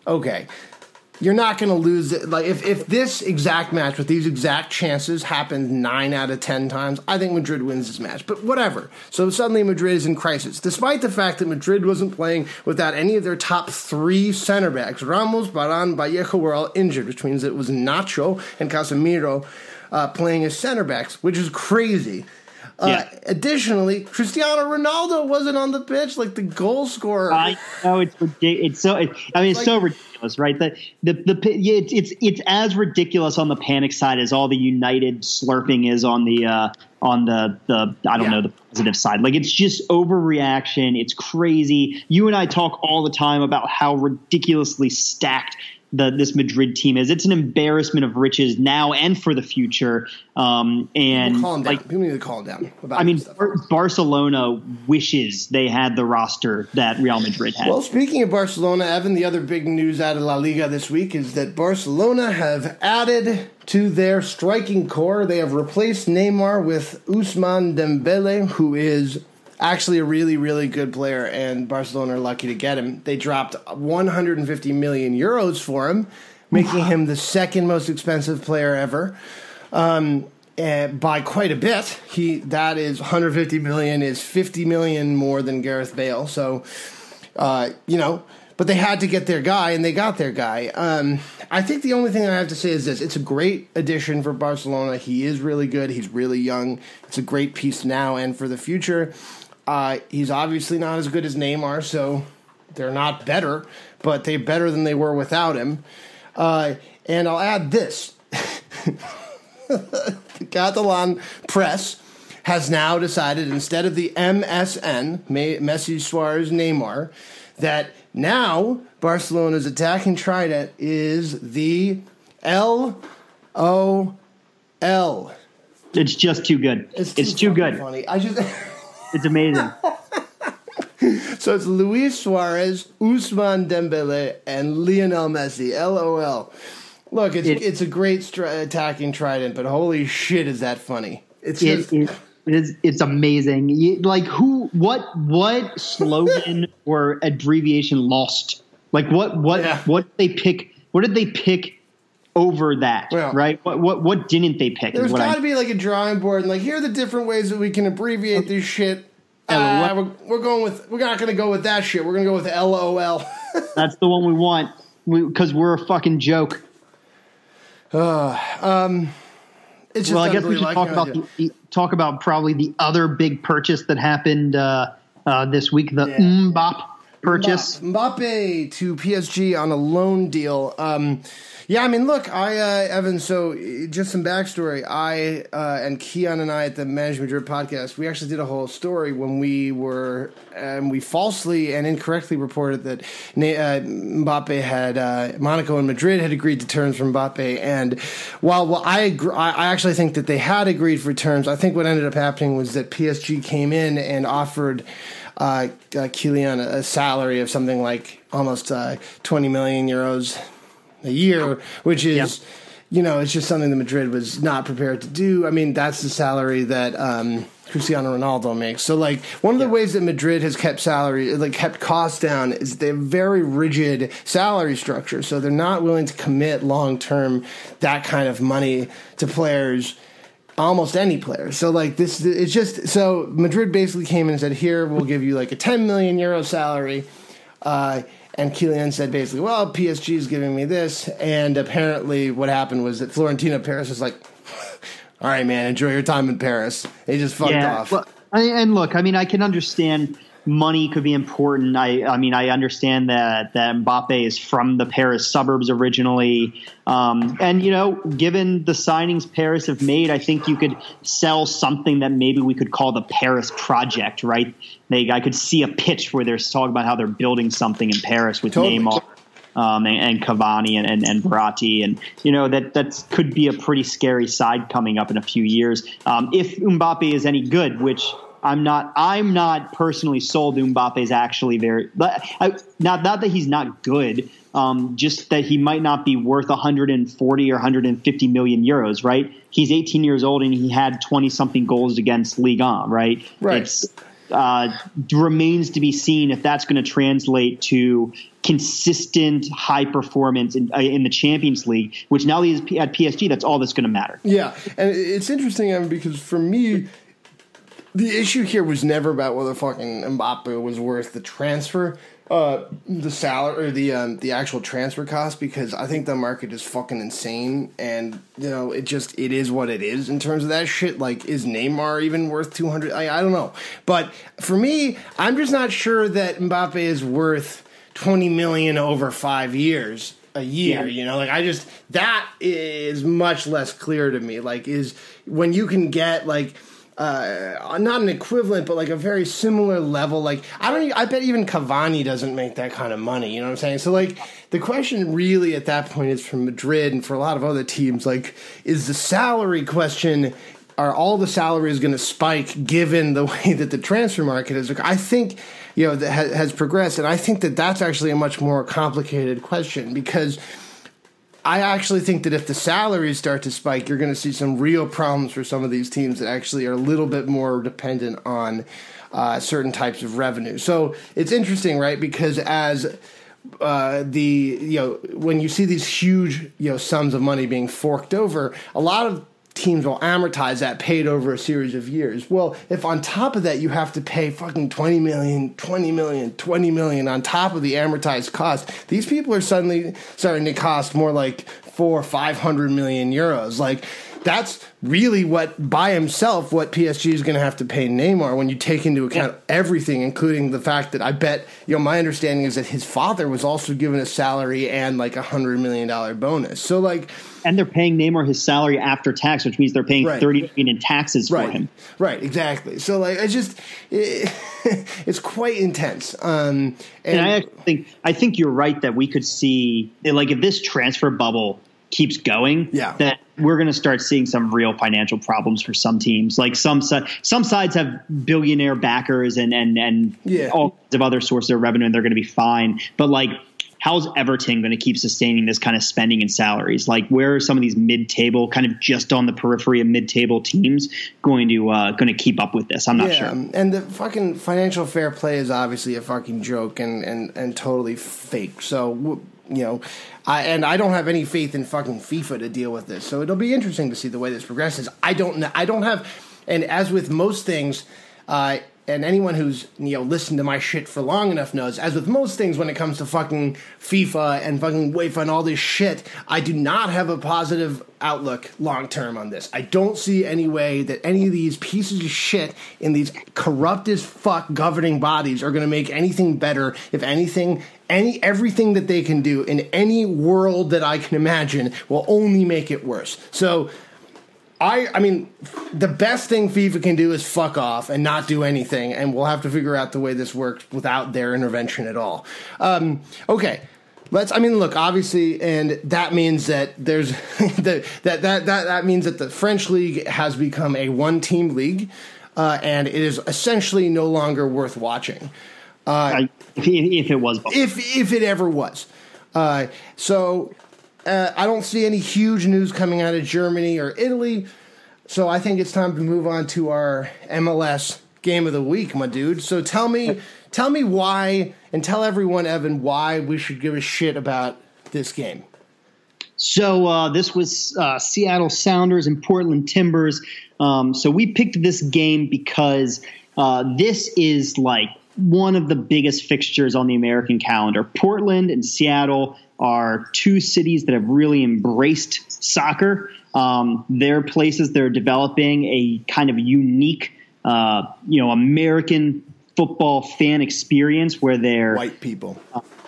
okay, you're not going to lose it. Like if if this exact match with these exact chances happened 9 out of 10 times, I think Madrid wins this match. But whatever. So suddenly Madrid is in crisis despite the fact that Madrid wasn't playing without any of their top 3 center backs. Ramos, Varane, Vallejo were all injured, which means it was Nacho and Casemiro uh, playing as center backs, which is crazy. Uh, Yeah. Additionally, Cristiano Ronaldo wasn't on the pitch, like the goal scorer. I know it's ridiculous. It's so. It, I mean, it's so ridiculous, right? The the the yeah, it's it's it's as ridiculous on the panic side as all the United slurping is on the uh, on the the I don't Yeah. know the positive side. Like it's just overreaction. It's crazy. You and I talk all the time about how ridiculously stacked. The, this Madrid team is it's an embarrassment of riches now and for the future. Um, and calm down. like People need to calm down. About I mean. Bar- Barcelona wishes they had the roster that Real Madrid had. Well, speaking of Barcelona, Evan, the other big news out of La Liga this week is that Barcelona have added to their striking core. They have replaced Neymar with Ousmane Dembele, who is actually a really, really good player, and Barcelona are lucky to get him. They dropped 150 million euros for him, making him the second most expensive player ever. Um, and by quite a bit. He that is 150 million is 50 million more than Gareth Bale. So, uh, you know, but they had to get their guy, and they got their guy. Um, I think the only thing I have to say is this: it's a great addition for Barcelona. He is really good. He's really young. It's a great piece now and for the future. Uh, he's obviously not as good as Neymar, so they're not better, but they're better than they were without him. Uh, and I'll add this. the Catalan press has now decided instead of the MSN, Me- Messi, Suarez, Neymar, that now Barcelona's attacking trident is the L O L. It's just too good. It's, too fucking good. Funny. I just It's amazing. so it's Luis Suarez, Ousmane Dembele, and Lionel Messi. LOL. Look, it's It- it's a great stri- attacking trident, but holy shit, is that funny? It's it, just it, It's it's amazing. You- Like who? What? What slogan or abbreviation lost? Like what? What? Yeah. What did they pick? What did they pick over that? Right? What? What? What didn't they pick? There's got to be like a drawing board, and like here are the different ways that we can abbreviate this shit. Uh, we're, we're going with. We're not going to go with that shit. We're going to go with LOL. That's the one we want because we, are a fucking joke. It's just well, I guess we should talk about the, talk about probably the other big purchase that happened uh, uh, this week, the Yeah. Mbop purchase. Mba- Mbappe to PSG on a loan deal. Um, yeah, I mean, look, I uh, Evan. So just some backstory. I uh, and Kiyan and I at the Managing Madrid podcast, we actually did a whole story when we were and we falsely and incorrectly reported that uh, Mbappe had uh, Monaco and Madrid had agreed to terms for Mbappe. And while well, I agree, I actually think that they had agreed for terms, I think what ended up happening was that PSG came in and offered uh, uh, Kylian a, a salary of something like almost uh, 20 million euros a year, which is, you know, it's just something that Madrid was not prepared to do. I mean, that's the salary that um, Cristiano Ronaldo makes. So, like, one of the ways that Madrid has kept salary, like, kept costs down is they have very rigid salary structure. So they're not willing to commit long term that kind of money to players almost any player. So like this, it's just so Madrid basically came in and said, "Here, we'll give you like a 10 million euro salary," uh, and Kylian said basically, "Well, PSG is giving me this," and apparently what happened was that Florentino Pérez was like, "All right, man, enjoy your time in Paris." They just fucked off. Well, I, and look, I mean, I can understand money could be important. I, I mean, I understand that that Mbappe is from the Paris suburbs originally, um, and you know, given the signings Paris have made, I think you could sell something that maybe we could call the Paris project, right? They, I could see a pitch where they're talking about how they're building something in Paris with Totally. Neymar um, and, and Cavani and, and, and Verratti. And, you know, that that could be a pretty scary side coming up in a few years. Um, if Mbappe is any good, which I'm not, I'm not personally sold Mbappe is actually very, but I, not, not that he's not good. Um, just that he might not be worth 140 or 150 million euros, right? He's 18 years old and he had 20 something goals against Ligue 1, right? Right. It's, uh, remains to be seen if that's going to translate to consistent high performance in, uh, in the Champions League, which now he's at PSG, that's all that's going to matter. Yeah, and it's interesting Evan, because for me, the issue here was never about whether fucking Mbappe was worth the transfer, uh, the salary or the um, the actual transfer cost. Because I think the market is fucking insane, and you know it just it is what it is in terms of that shit. Like, is Neymar even worth two hundred? I, I don't know, but for me, I'm just not sure that Mbappe is worth twenty million over five years a year. Yeah. You know, like I just that is much less clear to me. Like, is when you can get like uh, not an equivalent, but like a very similar level. Like I don't, I bet even Cavani doesn't make that kind of money. You know what I'm saying? So like the question really at that point is for Madrid and for a lot of other teams. Like, is the salary question? Are all the salaries going to spike given the way that the transfer market is? I think you know that ha- has progressed, and I think that that's actually a much more complicated question because. I actually think that if the salaries start to spike, you're going to see some real problems for some of these teams that actually are a little bit more dependent on uh, certain types of revenue. So it's interesting, right? Because as uh, the you know when you see these huge you know sums of money being forked over, a lot of teams will amortize that paid over a series of years. Well, if on top of that you have to pay fucking 20 million, 20 million, 20 million on top of the amortized cost, these people are suddenly starting to cost more like four, or 500 million euros. Like, that's really what by himself what PSG is going to have to pay Neymar when you take into account everything, including the fact that I bet you know my understanding is that his father was also given a salary and like a hundred million dollar bonus. So like And they're paying Neymar his salary after tax, which means they're paying Right. 30 million in taxes for right, him. right, exactly. So like it's just it, it's quite intense. Um, and, And I actually think I think you're right that we could see like if this transfer bubble keeps going, Yeah. that we're going to start seeing some real financial problems for some teams. Like some some sides have billionaire backers and and and Yeah. all kinds of other sources of revenue, and they're going to be fine. But like how's Everton going to keep sustaining this kind of spending and salaries? Like, where are some of these mid-table, kind of just on the periphery of mid-table teams going to uh, going to keep up with this? I'm not yeah, sure. and the fucking financial fair play is obviously a fucking joke and and and totally fake. So you know, I and I don't have any faith in fucking FIFA to deal with this. So it'll be interesting to see the way this progresses. I don't. I don't have, and as with most things. Uh, and anyone who's you know listened to my shit for long enough knows, as with most things when it comes to fucking FIFA and fucking UEFA and all this shit, I do not have a positive outlook long term on this. I don't see any way that any of these pieces of shit in these corrupt as fuck governing bodies are going to make anything better. If anything, any everything that they can do in any world that I can imagine will only make it worse. So I, I mean, the best thing FIFA can do is fuck off and not do anything, and we'll have to figure out the way this works without their intervention at all. Um, okay, let's. I mean, look, obviously, and that means that there's the, that that that that means that the French league has become a one-team league, uh, and it is essentially no longer worth watching. I, if, if it was, if if it ever was. Uh, so uh, I don't see any huge news coming out of Germany or Italy. So I think it's time to move on to our MLS game of the week, my dude. So tell me, tell me why, and tell everyone, Evan, why we should give a shit about this game. So uh, this was uh, Seattle Sounders and Portland Timbers. Um, so we picked this game because uh, this is like one of the biggest fixtures on the American calendar. Portland and Seattle are two cities that have really embraced soccer. Um, they're places that are developing a kind of unique, uh, you know, American football fan experience where they're White people.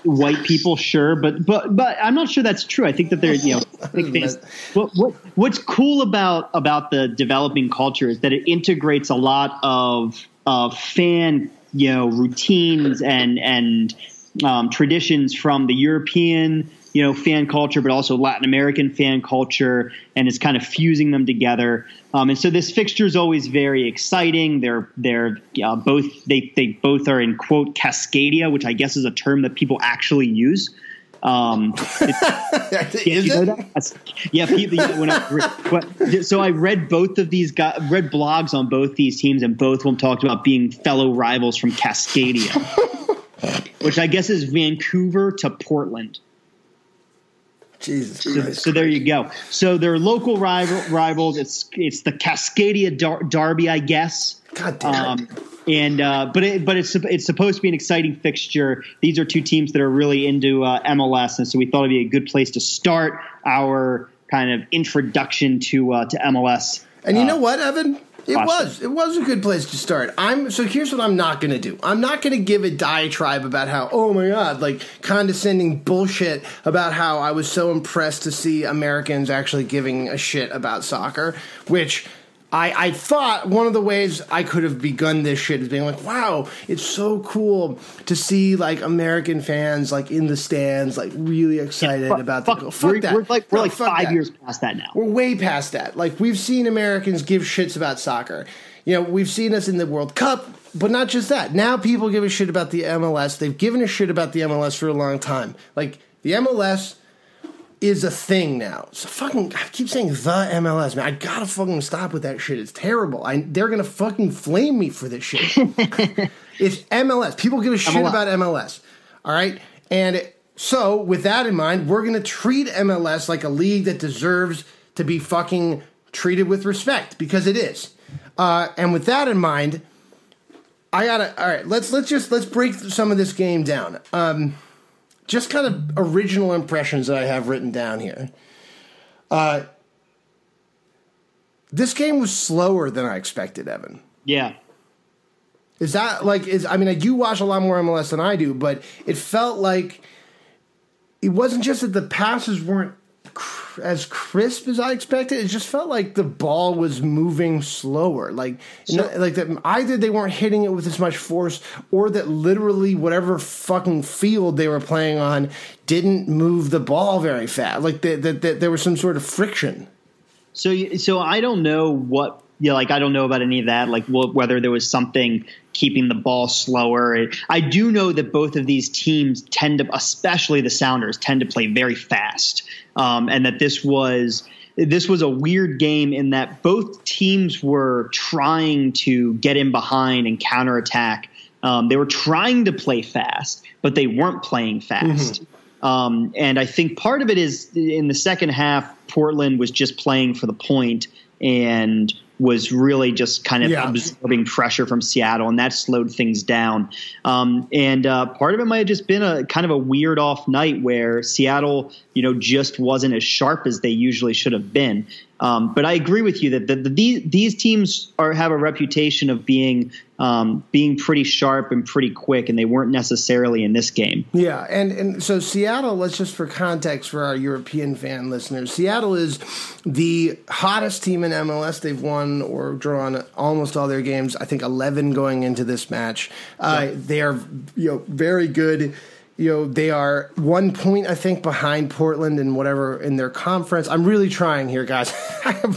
white people, sure, but but but I'm not sure that's true. I think that they're you know fans. What, what what's cool about about the developing culture is that it integrates a lot of of fan you know routines and and um, traditions from the European you know fan culture, but also Latin American fan culture, and it's kind of fusing them together. Um, and so this fixture is always very exciting. They're they're uh, both they they both are in quote Cascadia, which I guess is a term that people actually use. Um, Is you know? Yeah, people. When I, so I read both of these guys, read blogs on both these teams, and both of them talked about being fellow rivals from Cascadia, which I guess is Vancouver to Portland. Jesus So, so there you go. So they're local rival, rivals. It's it's the Cascadia Dar- Derby, I guess. God damn it. Um, and uh, but it, but it's it's supposed to be an exciting fixture. These are two teams that are really into uh, MLS, and so we thought it'd be a good place to start our kind of introduction to uh, to MLS. And you know what, Evan? It was. It was a good place to start. I'm so here's what I'm not gonna do. I'm not gonna give a diatribe about how, oh my god, like condescending bullshit about how I was so impressed to see Americans actually giving a shit about soccer, which I, I thought one of the ways I could have begun this shit is being like, wow, it's so cool to see like American fans like in the stands, like really excited Fuck- about fuck, the fuck we're, that. we're like we're No, like five that. years past that now. We're way past that. Like we've seen Americans give shits about soccer. You know, we've seen us in the World Cup, but not just that. Now people give a shit about the MLS. They've given a shit about the MLS for a long time. Like the MLS is a thing now. So fucking I keep saying the MLS, man. I gotta fucking stop with that shit. It's terrible. I they're gonna fucking flame me for this shit. it's MLS. People give a shit MLS. about MLS. All right? And so, with that in mind, we're to treat MLS like a league that deserves to be fucking treated with respect because it is. Uh, and with that in mind, I gotta. All right, let's let's just let's break some of this game down. Um, just kind of original impressions that I have written down here. Uh, this game was slower than I expected, Evan. Yeah, Is that like is I mean I do watch a lot more MLS than I do, but it felt like it wasn't just that the passes weren't cr- as crisp as I expected. It just felt like the ball was moving slower. Like no- like that either they weren't hitting it with as much force or that literally whatever fucking field they were playing on didn't move the ball very fast. Like that that that there was some sort of friction. So, so I don't know what, yeah, like I don't know about any of that, like wh- whether there was something keeping the ball slower. I do know that both of these teams tend to, especially the Sounders, tend to play very fast, um, and that this was this was a weird game in that both teams were trying to get in behind and counterattack. Um, they were trying to play fast, but they weren't playing fast. Mm-hmm. Um, and I think part of it is in the second half, Portland was just playing for the point and was really just kind of yeah. absorbing pressure from Seattle, and that slowed things down. Um, and uh, part of it might have just been a kind of a weird off night where Seattle, you know, just wasn't as sharp as they usually should have been. Um, but I agree with you that the, the, these these teams are have a reputation of being um, being pretty sharp and pretty quick, and they weren't necessarily in this game. Yeah, and and so Seattle. Let's just for context for our European fan listeners, Seattle is the hottest team in MLS. They've won or drawn almost all their games. I think eleven going into this match. Uh, yeah. They are you know very good you know they are one point I think behind Portland and whatever in their conference. I'm really trying here, guys. I'm,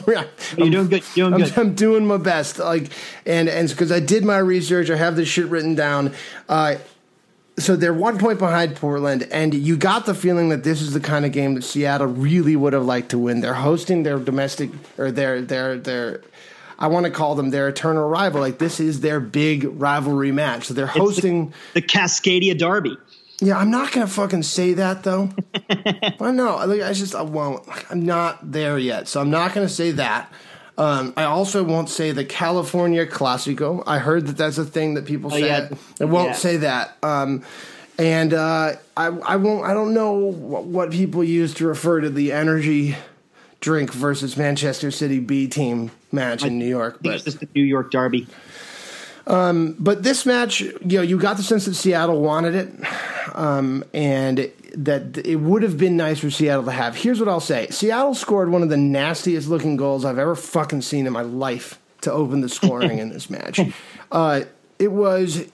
You're doing good. You're doing I'm, good. I'm doing my best. Like and and because I did my research, I have this shit written down. Uh, so they're one point behind Portland, and you got the feeling that this is the kind of game that Seattle really would have liked to win. They're hosting their domestic or their their their. I want to call them their eternal rival. Like this is their big rivalry match. So they're hosting the, the Cascadia Derby. Yeah, I'm not gonna fucking say that though. I know. I just I won't. I'm not there yet, so I'm not gonna say that. Um, I also won't say the California Classico. I heard that that's a thing that people say. Oh, yeah. I won't yeah. say that. Um, and uh, I, I won't. I don't know what, what people use to refer to the energy drink versus Manchester City B team match in New York. But it's just the New York Derby. Um, but this match, you know, you got the sense that Seattle wanted it, um, and that it would have been nice for Seattle to have. Here's what I'll say: Seattle scored one of the nastiest looking goals I've ever fucking seen in my life to open the scoring in this match. Uh, it was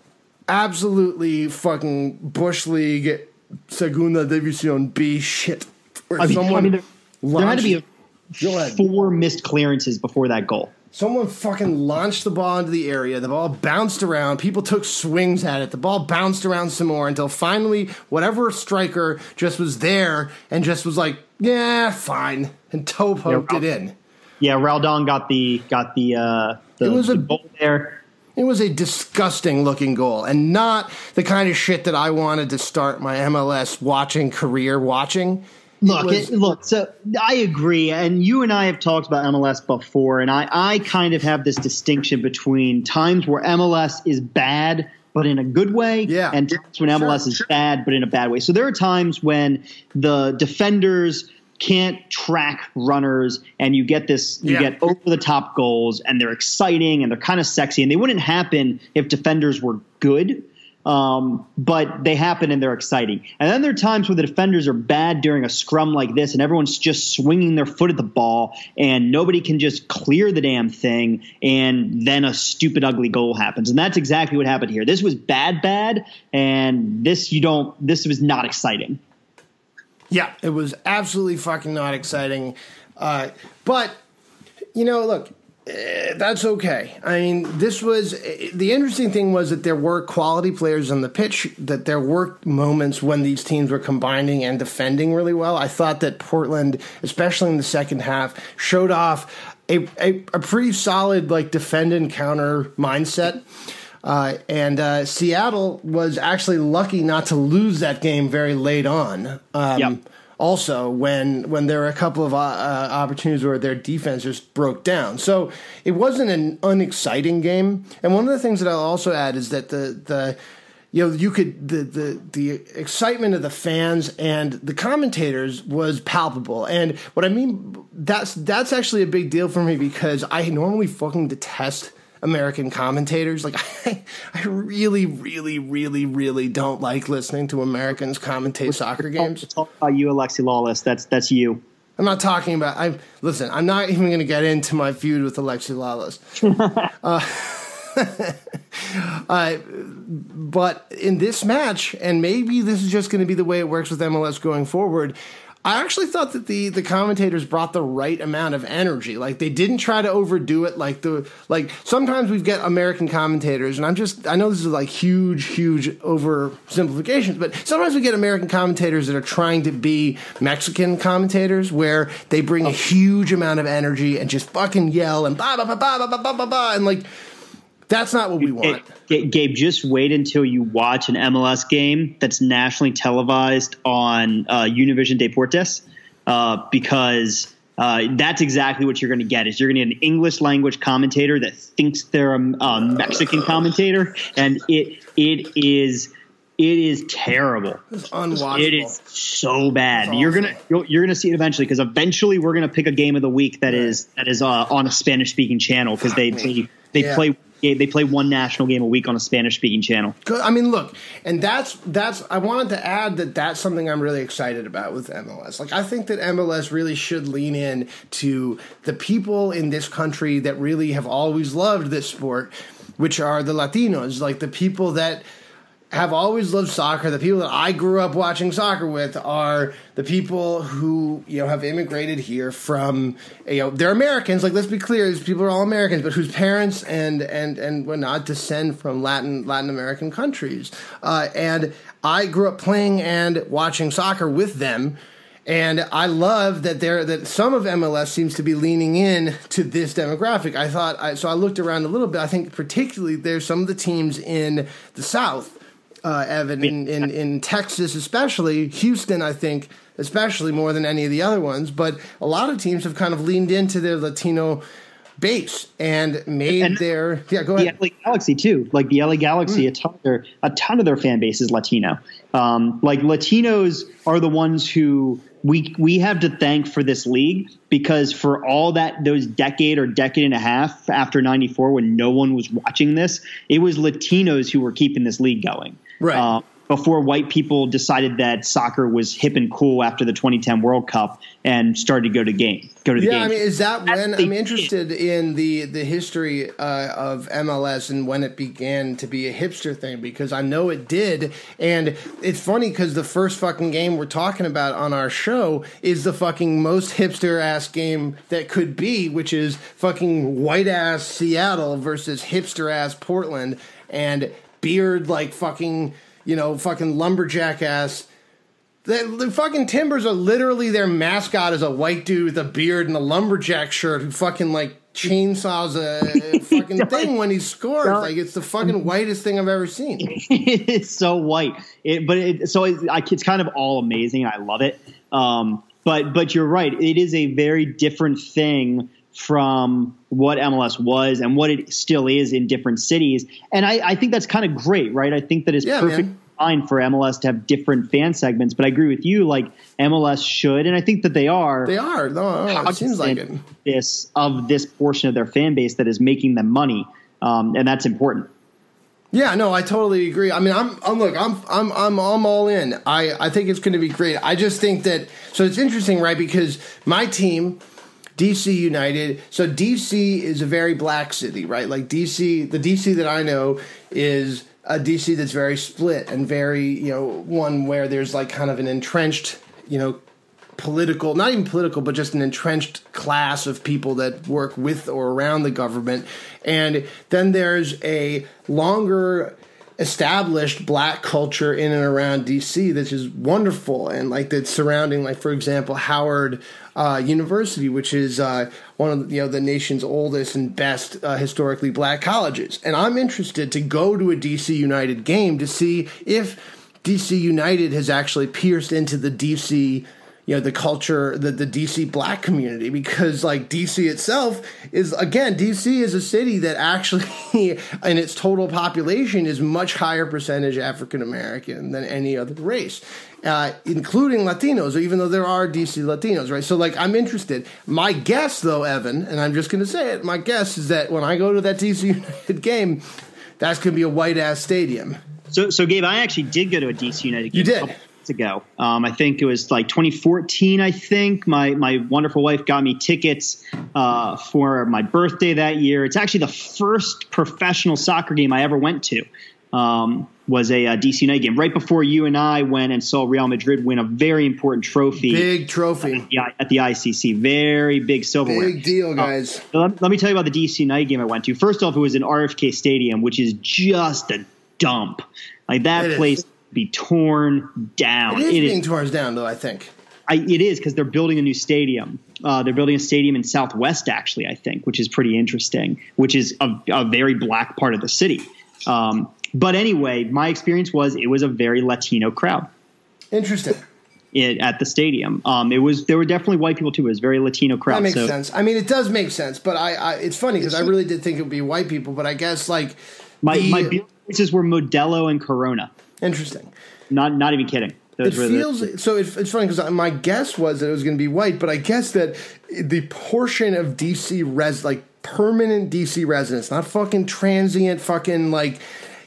absolutely fucking bush league Segunda División B shit. Where I mean, someone I mean, there, there had to be a, four missed clearances before that goal. Someone fucking launched the ball into the area. The ball bounced around. People took swings at it. The ball bounced around some more until finally, whatever striker just was there and just was like, "Yeah, fine," and toe poked yeah, it in. Yeah, Roldan got the got the uh, the, it was a, goal there. It was a disgusting looking goal and not the kind of shit that I wanted to start my MLS watching career watching. Look, was, it, look. So I agree, and you and I have talked about MLS before, and I, I kind of have this distinction between times where MLS is bad, but in a good way, yeah. and times when MLS sure, is sure. bad, but in a bad way. So there are times when the defenders can't track runners and you get this you yeah. get over the top goals and they're exciting and they're kind of sexy and they wouldn't happen if defenders were good um, but they happen and they're exciting. And then there are times where the defenders are bad during a scrum like this, and everyone's just swinging their foot at the ball, and nobody can just clear the damn thing, and then a stupid, ugly goal happens. And that's exactly what happened here. This was bad, bad, and this you don't. This was not exciting. Yeah, it was absolutely fucking not exciting. Uh, but you know, look, that's okay. I mean, this was the interesting thing was that there were quality players on the pitch. That there were moments when these teams were combining and defending really well. I thought that Portland, especially in the second half, showed off a a, a pretty solid like defend and counter mindset. Uh, and uh, Seattle was actually lucky not to lose that game very late on. Um, yep also when when there were a couple of uh, uh, opportunities where their defense just broke down. So it wasn't an unexciting game. And one of the things that I'll also add is that the the you know you could the the the excitement of the fans and the commentators was palpable. And what I mean that's that's actually a big deal for me because I normally fucking detest American commentators. Like I, I really, really, really, really don't like listening to Americans commentate soccer games. Talk about you, Alexi Lalas. That's that's you. I'm not talking about. I listen. I'm not even going to get into my feud with Alexi Lalas. uh, uh, but in this match, and maybe this is just going to be the way it works with MLS going forward. I actually thought that the the commentators brought the right amount of energy. Like they didn't try to overdo it. Like the like sometimes we get American commentators, and I'm just I know this is like huge, huge oversimplifications, but sometimes we get American commentators that are trying to be Mexican commentators, where they bring a huge amount of energy and just fucking yell and blah blah blah blah blah blah blah blah, and like that's not what we want. Gabe, just wait until you watch an MLS game that's nationally televised on uh, Univision Deportes, uh, because uh, that's exactly what you're going to get. Is you're going to get an English language commentator that thinks they're a, a Mexican commentator, and it it is it is terrible. It's unwatchable. It is so bad. You're gonna you're, you're gonna see it eventually because eventually we're gonna pick a game of the week that is that is uh, on a Spanish speaking channel because they, they they Yeah. play they play one national game a week on a Spanish speaking channel. I mean, look, and that's that's. I wanted to add that that's something I'm really excited about with MLS. Like, I think that MLS really should lean in to the people in this country that really have always loved this sport, which are the Latinos, like the people that have always loved soccer. The people that I grew up watching soccer with are the people who you know have immigrated here from you know they're Americans. Like let's be clear, these people are all Americans, but whose parents and and and whatnot descend from Latin Latin American countries. Uh, and I grew up playing and watching soccer with them. And I love that there that some of MLS seems to be leaning in to this demographic. I thought I, so. I looked around a little bit. I think particularly there's some of the teams in the South uh, Evan, in, in, in Texas, especially Houston, I think, especially more than any of the other ones. But a lot of teams have kind of leaned into their Latino base and made And- their yeah. Go The. LA Galaxy too, like the LA Galaxy, a ton of their a ton of their fan base is Latino. Um, like Latinos are the ones who we we have to thank for this league because for all that those decade or decade and a half after '94 when no one was watching this, it was Latinos who were keeping this league going. Right. Um, before white people decided that soccer was hip and cool after the 2010 World Cup and started to go to game, go to the Yeah, game. I mean, is that That's when the- I'm interested in the the history uh, of MLS and when it began to be a hipster thing because I know it did, and it's funny because the first fucking game we're talking about on our show is the fucking most hipster ass game that could be, which is fucking white ass Seattle versus hipster ass Portland, and beard like fucking you know fucking lumberjack ass. The, the fucking Timbers are literally their mascot is a white dude with a beard and a lumberjack shirt who fucking like chainsaws a fucking thing when he scores. Like it's the fucking whitest thing I've ever seen. it's so white. It, but it, so it, I, it's kind of all amazing. I love it. Um, but but you're right. It is a very different thing from what MLS was and what it still is in different cities. And I, I think that's kind of great, right? I think that it's Yeah, perfect man. fine for MLS to have different fan segments. But I agree with you. Like MLS should, and I think that they are. They are. No, no, it seems like it. This of this portion of their fan base that is making them money, um, and that's important. Yeah, no, I totally agree. I mean, I'm, I'm look, I'm, I'm, I'm, I'm all in. I, I think it's going to be great. I just think that so it's interesting, right? Because my team, DC United. So DC is a very black city, right? Like DC, the DC that I know is a DC that's very split and very, you know, one where there's like kind of an entrenched, you know, political, not even political, but just an entrenched class of people that work with or around the government. And then there's a longer established black culture in and around DC that is just wonderful and like that's surrounding like for example Howard uh, University which is uh, one of you know the nation's oldest and best uh, historically black colleges. And I'm interested to go to a DC United game to see if DC United has actually pierced into the DC you know the culture the, the dc black community because like dc itself is again dc is a city that actually in its total population is much higher percentage african american than any other race uh, including latinos or even though there are dc latinos right so like i'm interested my guess though evan and i'm just going to say it my guess is that when i go to that dc united game that's going to be a white ass stadium So, so Gabe, I actually did go to a DC United game You did? a couple months ago. Um, I think it was like 2014. I think my my wonderful wife got me tickets uh, for my birthday that year. It's actually the first professional soccer game I ever went to. Um, was a uh, DC United game right before you and I went and saw Real Madrid win a very important trophy. Big trophy. Yeah, at the ICC, very big silverware. Big deal, guys. Uh, let, let me tell you about the DC United game I went to. First off, it was in RFK Stadium, which is just a dump. Like that It is. place be torn down. it is It being is. torn down, though. I think. I, it is because they're building a new stadium. Uh, they're building a stadium in Southwest, actually, I think, which is pretty interesting. Which is a, a very black part of the city. Um, but anyway, my experience was it was a very Latino crowd Interesting. it, at the stadium. Um, it was there were definitely white people too. It was very Latino crowd. That makes so sense. I mean, it does make sense, but I, I it's funny because I really did think it would be white people, but I guess like my the- my beer choices were Modelo and Corona. interesting. Not not even kidding. It Those the- feels so. It, it's funny because my guess was that it was going to be white, but I guess that the portion of DC res like permanent DC residents, not fucking transient, fucking like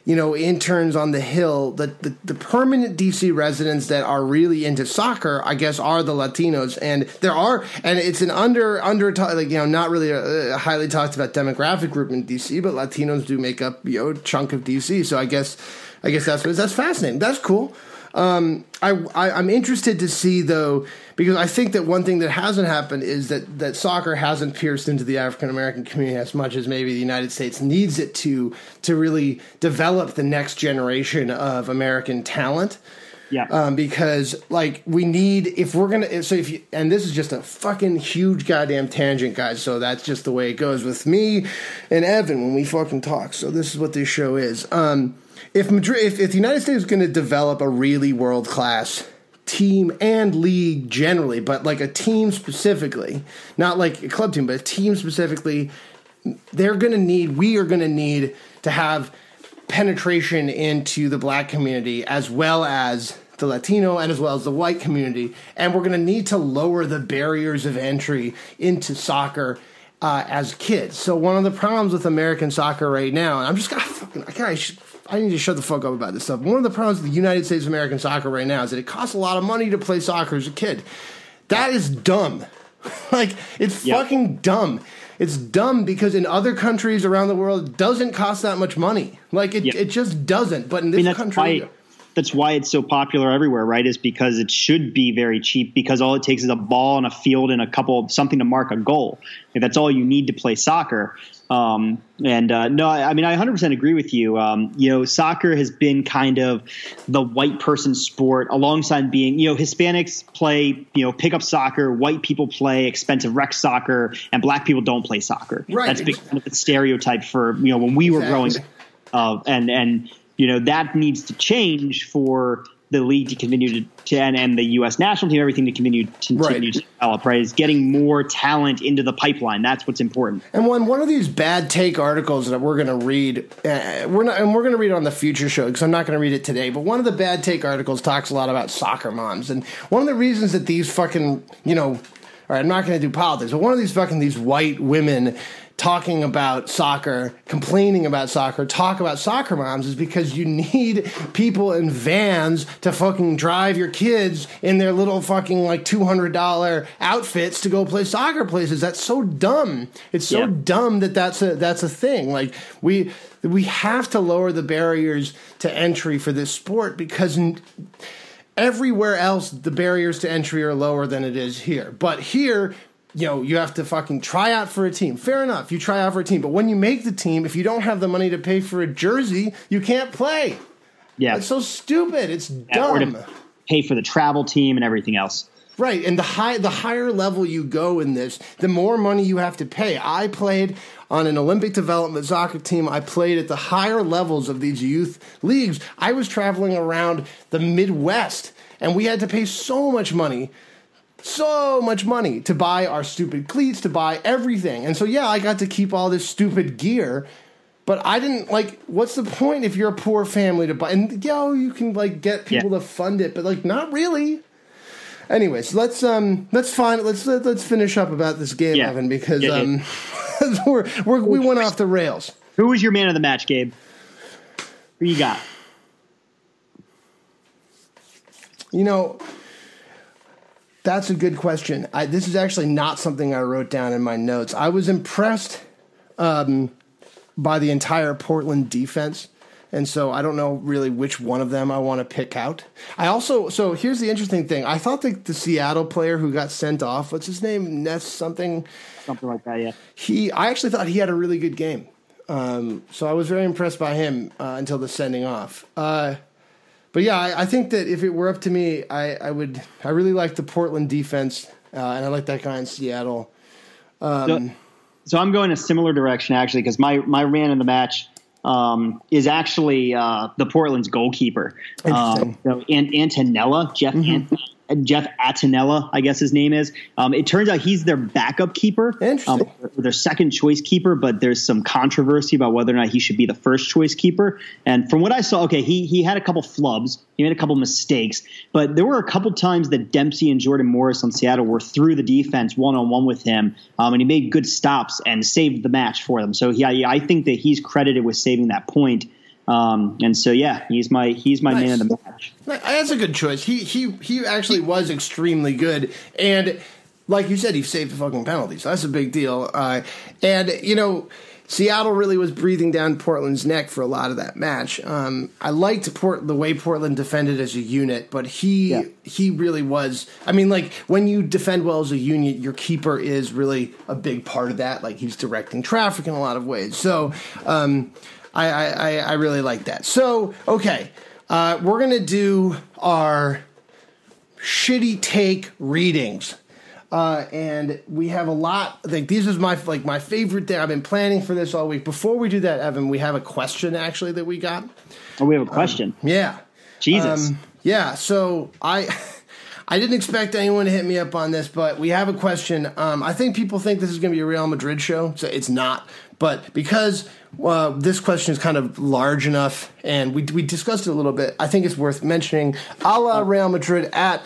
you know interns on the hill. The, the the permanent DC residents that are really into soccer, I guess, are the Latinos, and there are, and it's an under under like you know not really a, a highly talked about demographic group in DC, but Latinos do make up you know chunk of DC. So I guess I guess that's that's fascinating. That's cool. Um, I, I I'm interested to see though because I think that one thing that hasn't happened is that that soccer hasn't pierced into the African American community as much as maybe the United States needs it to to really develop the next generation of American talent. yeah. Um, because like we need if we're gonna so if you and this is just a fucking huge goddamn tangent, guys. So that's just the way it goes with me and Evan when we fucking talk. So this is what this show is. Um, if Madrid, if, if the United States is going to develop a really world class team and league generally, but like a team specifically, not like a club team, but a team specifically, they're going to need, we are going to need to have penetration into the black community as well as the Latino and as well as the white community. And we're going to need to lower the barriers of entry into soccer uh, as kids. So one of the problems with American soccer right now, and I'm just gonna fucking, I, should, I need to shut the fuck up about this stuff. One of the problems with the United States of American soccer right now is that it costs a lot of money to play soccer as a kid. That is dumb. like it's Yeah. fucking dumb. It's dumb because in other countries around the world it doesn't cost that much money. Like it, Yeah. it just doesn't. But in I this mean, that's country, why that's why it's so popular everywhere, right? Is because it should be very cheap because all it takes is a ball and a field and a couple something to mark a goal. If that's all you need to play soccer. Um, and uh, no, I I mean I 100% agree with you. Um, you know, soccer has been kind of the white person sport alongside being, you know, Hispanics play, you know, pickup soccer, white people play expensive rec soccer, and black people don't play soccer. Right. That's been kind of the stereotype for you know when we were growing Exactly. uh, and and you know that needs to change for the league to continue to, to and, and the U.S. national team, everything to continue continue Right. to develop. Right, is getting more talent into the pipeline. That's what's important. And when one of these bad take articles that we're going to read, uh, we're not, and we're going to read it on the future show because I'm not going to read it today. But one of the bad take articles talks a lot about soccer moms, and one of the reasons that these fucking, you know, all right, I'm not going to do politics, but one of these fucking these white women talking about soccer, complaining about soccer, talk about soccer moms is because you need people in vans to fucking drive your kids in their little fucking like $200 outfits to go play soccer places. That's so dumb. It's so Yeah. dumb that that's a that's a thing. Like we we have to lower the barriers to entry for this sport because n- everywhere else the barriers to entry are lower than it is here. But here, you know, you have to fucking try out for a team. Fair enough, you try out for a team, but when you make the team, if you don't have the money to pay for a jersey, you can't play. Yeah, It's so stupid. It's Yeah, dumb. to pay for the travel team and everything else. Right, and the high the higher level you go in this, the more money you have to pay. I played on an Olympic development soccer team. I played at the higher levels of these youth leagues. I was traveling around the Midwest, and we had to pay so much money, so much money to buy our stupid cleats, to buy everything. And so yeah, I got to keep all this stupid gear. But I didn't like. What's the point if you're a poor family to buy? And yo, you can like get people Yeah. to fund it, but like not really. Anyways, let's um let's find let's let, let's finish up about this game, Yeah. Evan, because Yeah, um we're, we're we went off the rails. Who was your man of the match, Gabe? Who you got? You know, that's a good question. I, this is actually not something I wrote down in my notes. I was impressed um, by the entire Portland defense and so I don't know really which one of them I want to pick out. I also so here's the interesting thing. I thought that the Seattle player who got sent off, what's his name, Ness something, something like that. Yeah, he. I actually thought he had a really good game. Um, so I was very impressed by him uh, until the sending off. Uh, but yeah, I, I, think that if it were up to me, I, I would. I really like the Portland defense, uh, and I like that guy in Seattle. Um, so, so, I'm going a similar direction actually because my my man in the match um, is actually uh, the Portland's goalkeeper. Um, so Antonella, Jeff mm-hmm. Jeff Attinella, I guess his name is. Um, it turns out he's their backup keeper, um, their second choice keeper, but there's some controversy about whether or not he should be the first choice keeper. And from what I saw, okay, he he had a couple flubs, he made a couple mistakes, but there were a couple times that Dempsey and Jordan Morris on Seattle were through the defense one on one with him, um, and he made good stops and saved the match for them. So yeah, yeah, I think that he's credited with saving that point. Um, and so yeah, he's my he's my nice. man of the match. That's a good choice. He he he actually was extremely good, and like you said, he saved the fucking penalties. So that's a big deal. Uh, and you know. Seattle really was breathing down Portland's neck for a lot of that match. Um, I liked Port, the way Portland defended as a unit, but he yeah. he really was. I mean, like when you defend well as a unit, your keeper is really a big part of that. Like he's directing traffic in a lot of ways. So um, I, I, I really like that. So, okay, uh, we're going to do our shitty take readings. Uh, and we have a lot. Like these is my like my favorite thing. I've been planning for this all week. Before we do that, Evan, we have a question actually that we got. Oh, we have a question. Um, yeah. Jesus. Um, yeah. So I. I didn't expect anyone to hit me up on this, but we have a question. Um, I think people think this is going to be a Real Madrid show, so it's not. But because uh, this question is kind of large enough, and we we discussed it a little bit. I think it's worth mentioning. A la Real Madrid at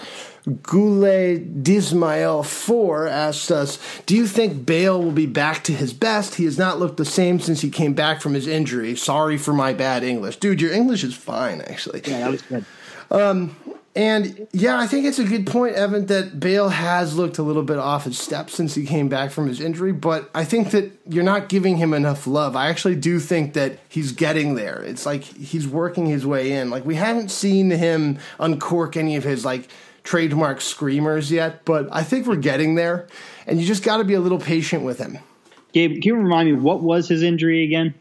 Goulet Dismael 4 asks us, Do you think Bale will be back to his best? He has not looked the same since he came back from his injury. Sorry for my bad English. Dude, your English is fine, actually. Yeah, that was good. Um, and yeah, I think it's a good point, Evan, that Bale has looked a little bit off his step since he came back from his injury, but I think that you're not giving him enough love. I actually do think that he's getting there. It's like he's working his way in. Like we haven't seen him uncork any of his like trademark screamers yet, but I think we're getting there. And you just got to be a little patient with him. Gabe, can you remind me what was his injury again?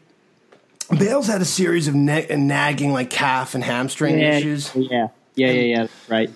Bale's had a series of ne- nagging like calf and hamstring yeah, issues. Yeah. Yeah, yeah, yeah. Right.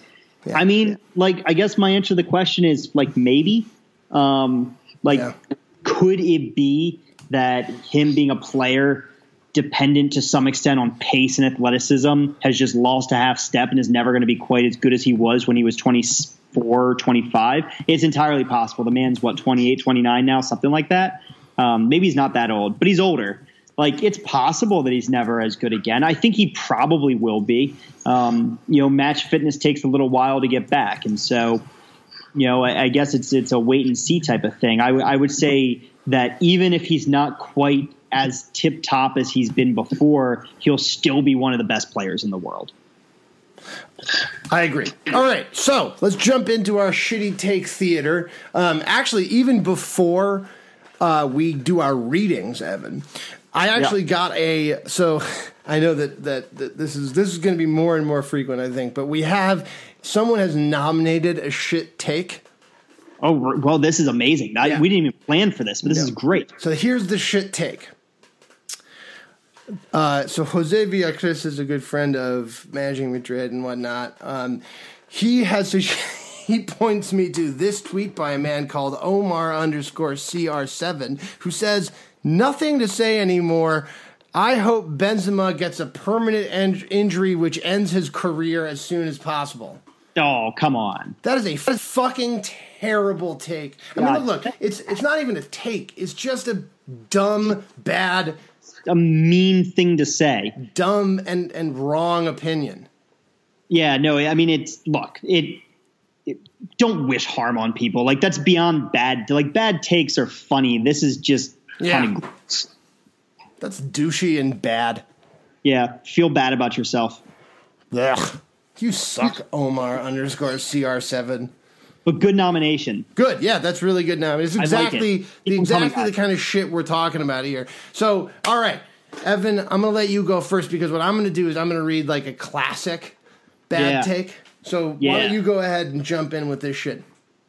Yeah. I mean, like, I guess my answer to the question is like maybe. Um, like, yeah. could it be that him being a player dependent to some extent on pace and athleticism has just lost a half step and is never going to be quite as good as he was when he was 24, 25? It's entirely possible. The man's what, 28, 29 now, something like that. Um, maybe he's not that old, but he's older like it's possible that he's never as good again. I think he probably will be. Um, you know, match fitness takes a little while to get back, and so you know, I, I guess it's it's a wait and see type of thing. I, w- I would say that even if he's not quite as tip top as he's been before, he'll still be one of the best players in the world. I agree. All right, so let's jump into our shitty take theater. Um, actually, even before uh, we do our readings, Evan, I actually yeah. got a so I know that, that, that this is this is going to be more and more frequent I think, but we have someone has nominated a shit take. Oh well, this is amazing. I, yeah. We didn't even plan for this, but this no. is great. So here's the shit take. Uh, so Jose Villacris is a good friend of managing Madrid and whatnot. Um, he has he points me to this tweet by a man called Omar underscore CR7 who says Nothing to say anymore. I hope Benzema gets a permanent en- injury which ends his career as soon as possible. Oh, come on. That is a f- fucking terrible take. I God. mean, look, it's it's not even a take. It's just a dumb, bad, a mean thing to say. Dumb and and wrong opinion. Yeah, no, I mean it's look, it, it don't wish harm on people. Like that's beyond bad. Like bad takes are funny. This is just yeah. That's douchey and bad. Yeah, feel bad about yourself. Ugh. You suck, Omar underscore CR7. But good nomination. Good, yeah, that's really good nomination. It's exactly like it. the exactly the kind of shit we're talking about here. So, all right, Evan, I'm gonna let you go first because what I'm gonna do is I'm gonna read like a classic bad Yeah. take. So why don't you go ahead and jump in with this shit?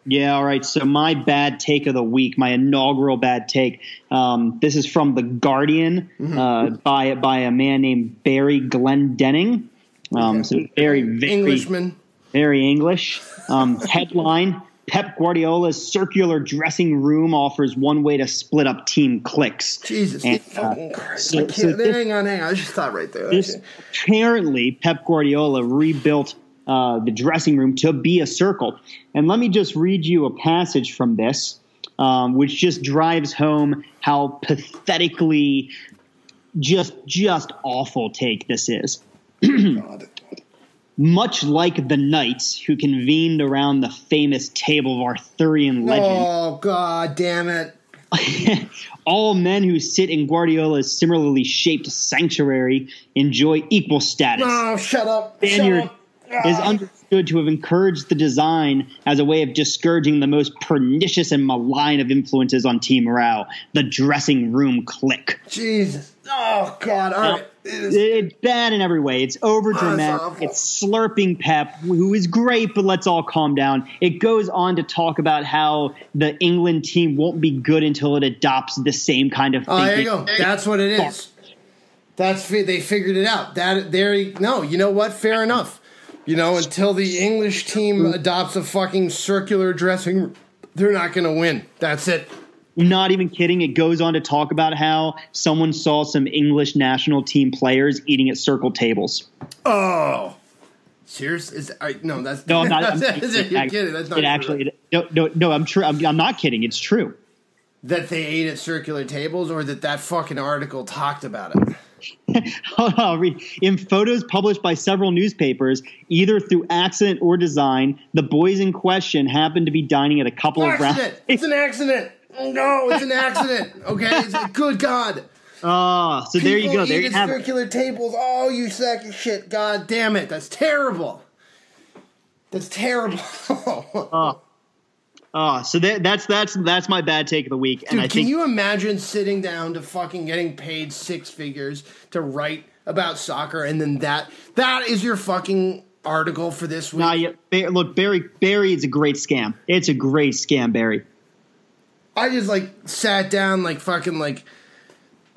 Yeah, all right. So my bad take of the week, my inaugural bad take. Um, this is from the Guardian uh, by by a man named Barry Glendenning. Um, so very very Englishman. very English. Um, headline: Pep Guardiola's circular dressing room offers one way to split up team cliques. Jesus And, uh, so- so this- hang on, hang on. I just thought right there. this apparently Pep Guardiola rebuilt uh, the dressing room to be a circle. And let me just read you a passage from this, um, which just drives home how pathetically just just awful take this is. Much like the knights who convened around the famous table of Arthurian legend, Oh god damn it. all men who sit in Guardiola's similarly shaped sanctuary enjoy equal status. No, shut up. Spaniard Shut up. Is understood to have encouraged the design as a way of discouraging the most pernicious and malign of influences on team morale, the dressing room clique. Jesus. Oh god. All right. It It's bad in every way. It's over Oh, dramatic. awful. it's slurping Pep, who is great, but let's all calm down. It goes on to talk about how the England team won't be good until it adopts the same kind of Oh, thinking. there you go. That's what it is. That's they figured it out. That there. No, you know what? Fair enough. You know, until the English team adopts a fucking circular dressing, room, they're not going to win. That's it. Not even kidding. It goes on to talk about how someone saw some English national team players eating at circle tables. Oh, serious? Is I, no? That's No, I'm not. I'm, that's, it, you're kidding. That's not it true. actually. It, no, no, no. I'm true. I'm, I'm not kidding. It's true. that they ate at circular tables, or that that fucking article talked about it. Hold on, I'll read. In photos published by several newspapers, either through accident or design, the boys in question happened to be dining at a couple of Accident. It's an accident. No, it's an accident. Okay. It's, good God. Oh, so there you go. There you have it. circular tables. Oh, you sack of shit. God damn it. That's terrible. That's terrible. Ah. Ah, so that, that's that's that's my bad take of the week. and Dude, I can think you imagine sitting down to fucking getting paid six figures to write about soccer and then that that is your fucking article for this week? Nah, yeah, look, Barry. Barry is a great scam. It's a great scam, Barry. I just like sat down like fucking like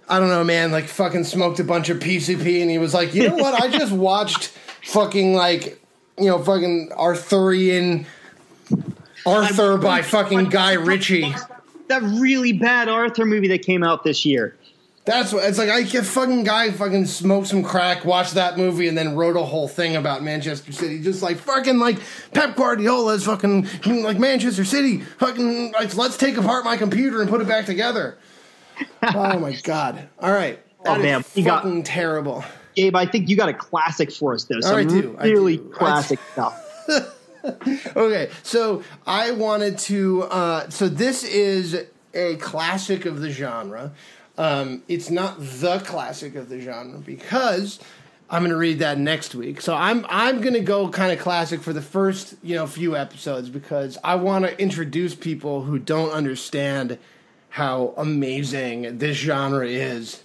I don't know, man, like fucking smoked a bunch of PCP and he was like, "You know what? I just watched fucking like, you know, fucking Arthurian Arthur by fucking Guy Ritchie." That really bad Arthur movie that came out this year. That's what it's like. I get fucking guy fucking smoked some crack, watched that movie, and then wrote a whole thing about Manchester City. Just like fucking like Pep Guardiola's fucking like Manchester City. Fucking like let's take apart my computer and put it back together. oh my god! All right, Oh, That is man. You got- terrible. Gabe, I think you got a classic for us though. Oh, some I do, I really do. classic stuff. Okay, so I wanted to. Uh, so this is a classic of the genre. Um, it's not the classic of the genre because I'm going to read that next week. So I'm I'm going to go kind of classic for the first you know few episodes because I want to introduce people who don't understand how amazing this genre is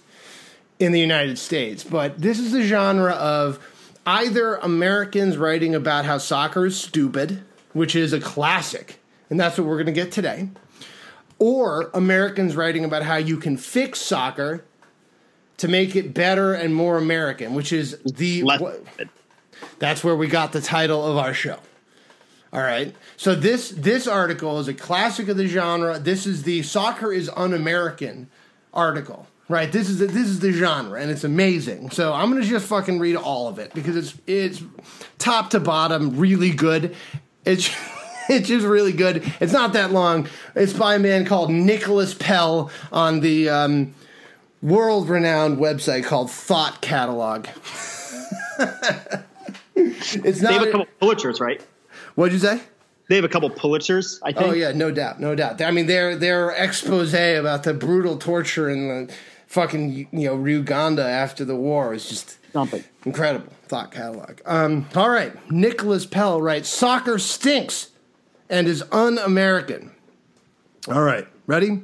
in the United States. But this is the genre of either Americans writing about how soccer is stupid, which is a classic, and that's what we're going to get today, or Americans writing about how you can fix soccer to make it better and more American, which is the wha- that's where we got the title of our show. All right. So this this article is a classic of the genre. This is the soccer is un-American article. Right. This is the, this is the genre and it's amazing. So I'm going to just fucking read all of it because it's it's top to bottom really good. It's it's just really good. It's not that long. It's by a man called Nicholas Pell on the um, world-renowned website called Thought Catalog. it's not. They have a couple Pulitzers, right? What'd you say? They have a couple Pulitzers, I think. Oh yeah, no doubt, no doubt. I mean, their their expose about the brutal torture and the fucking you know Uganda after the war is just Something. incredible. Thought catalog. Um, all right, Nicholas Pell writes: "Soccer stinks and is un-American." All right, ready?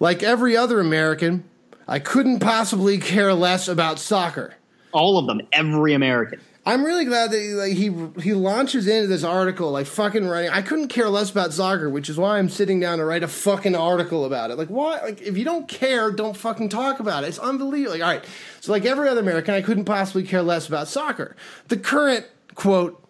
Like every other American, I couldn't possibly care less about soccer. All of them, every American. I'm really glad that he, like, he he launches into this article like fucking writing. I couldn't care less about soccer, which is why I'm sitting down to write a fucking article about it. Like, why? Like, if you don't care, don't fucking talk about it. It's unbelievable. Like, all right, so like every other American, I couldn't possibly care less about soccer. The current quote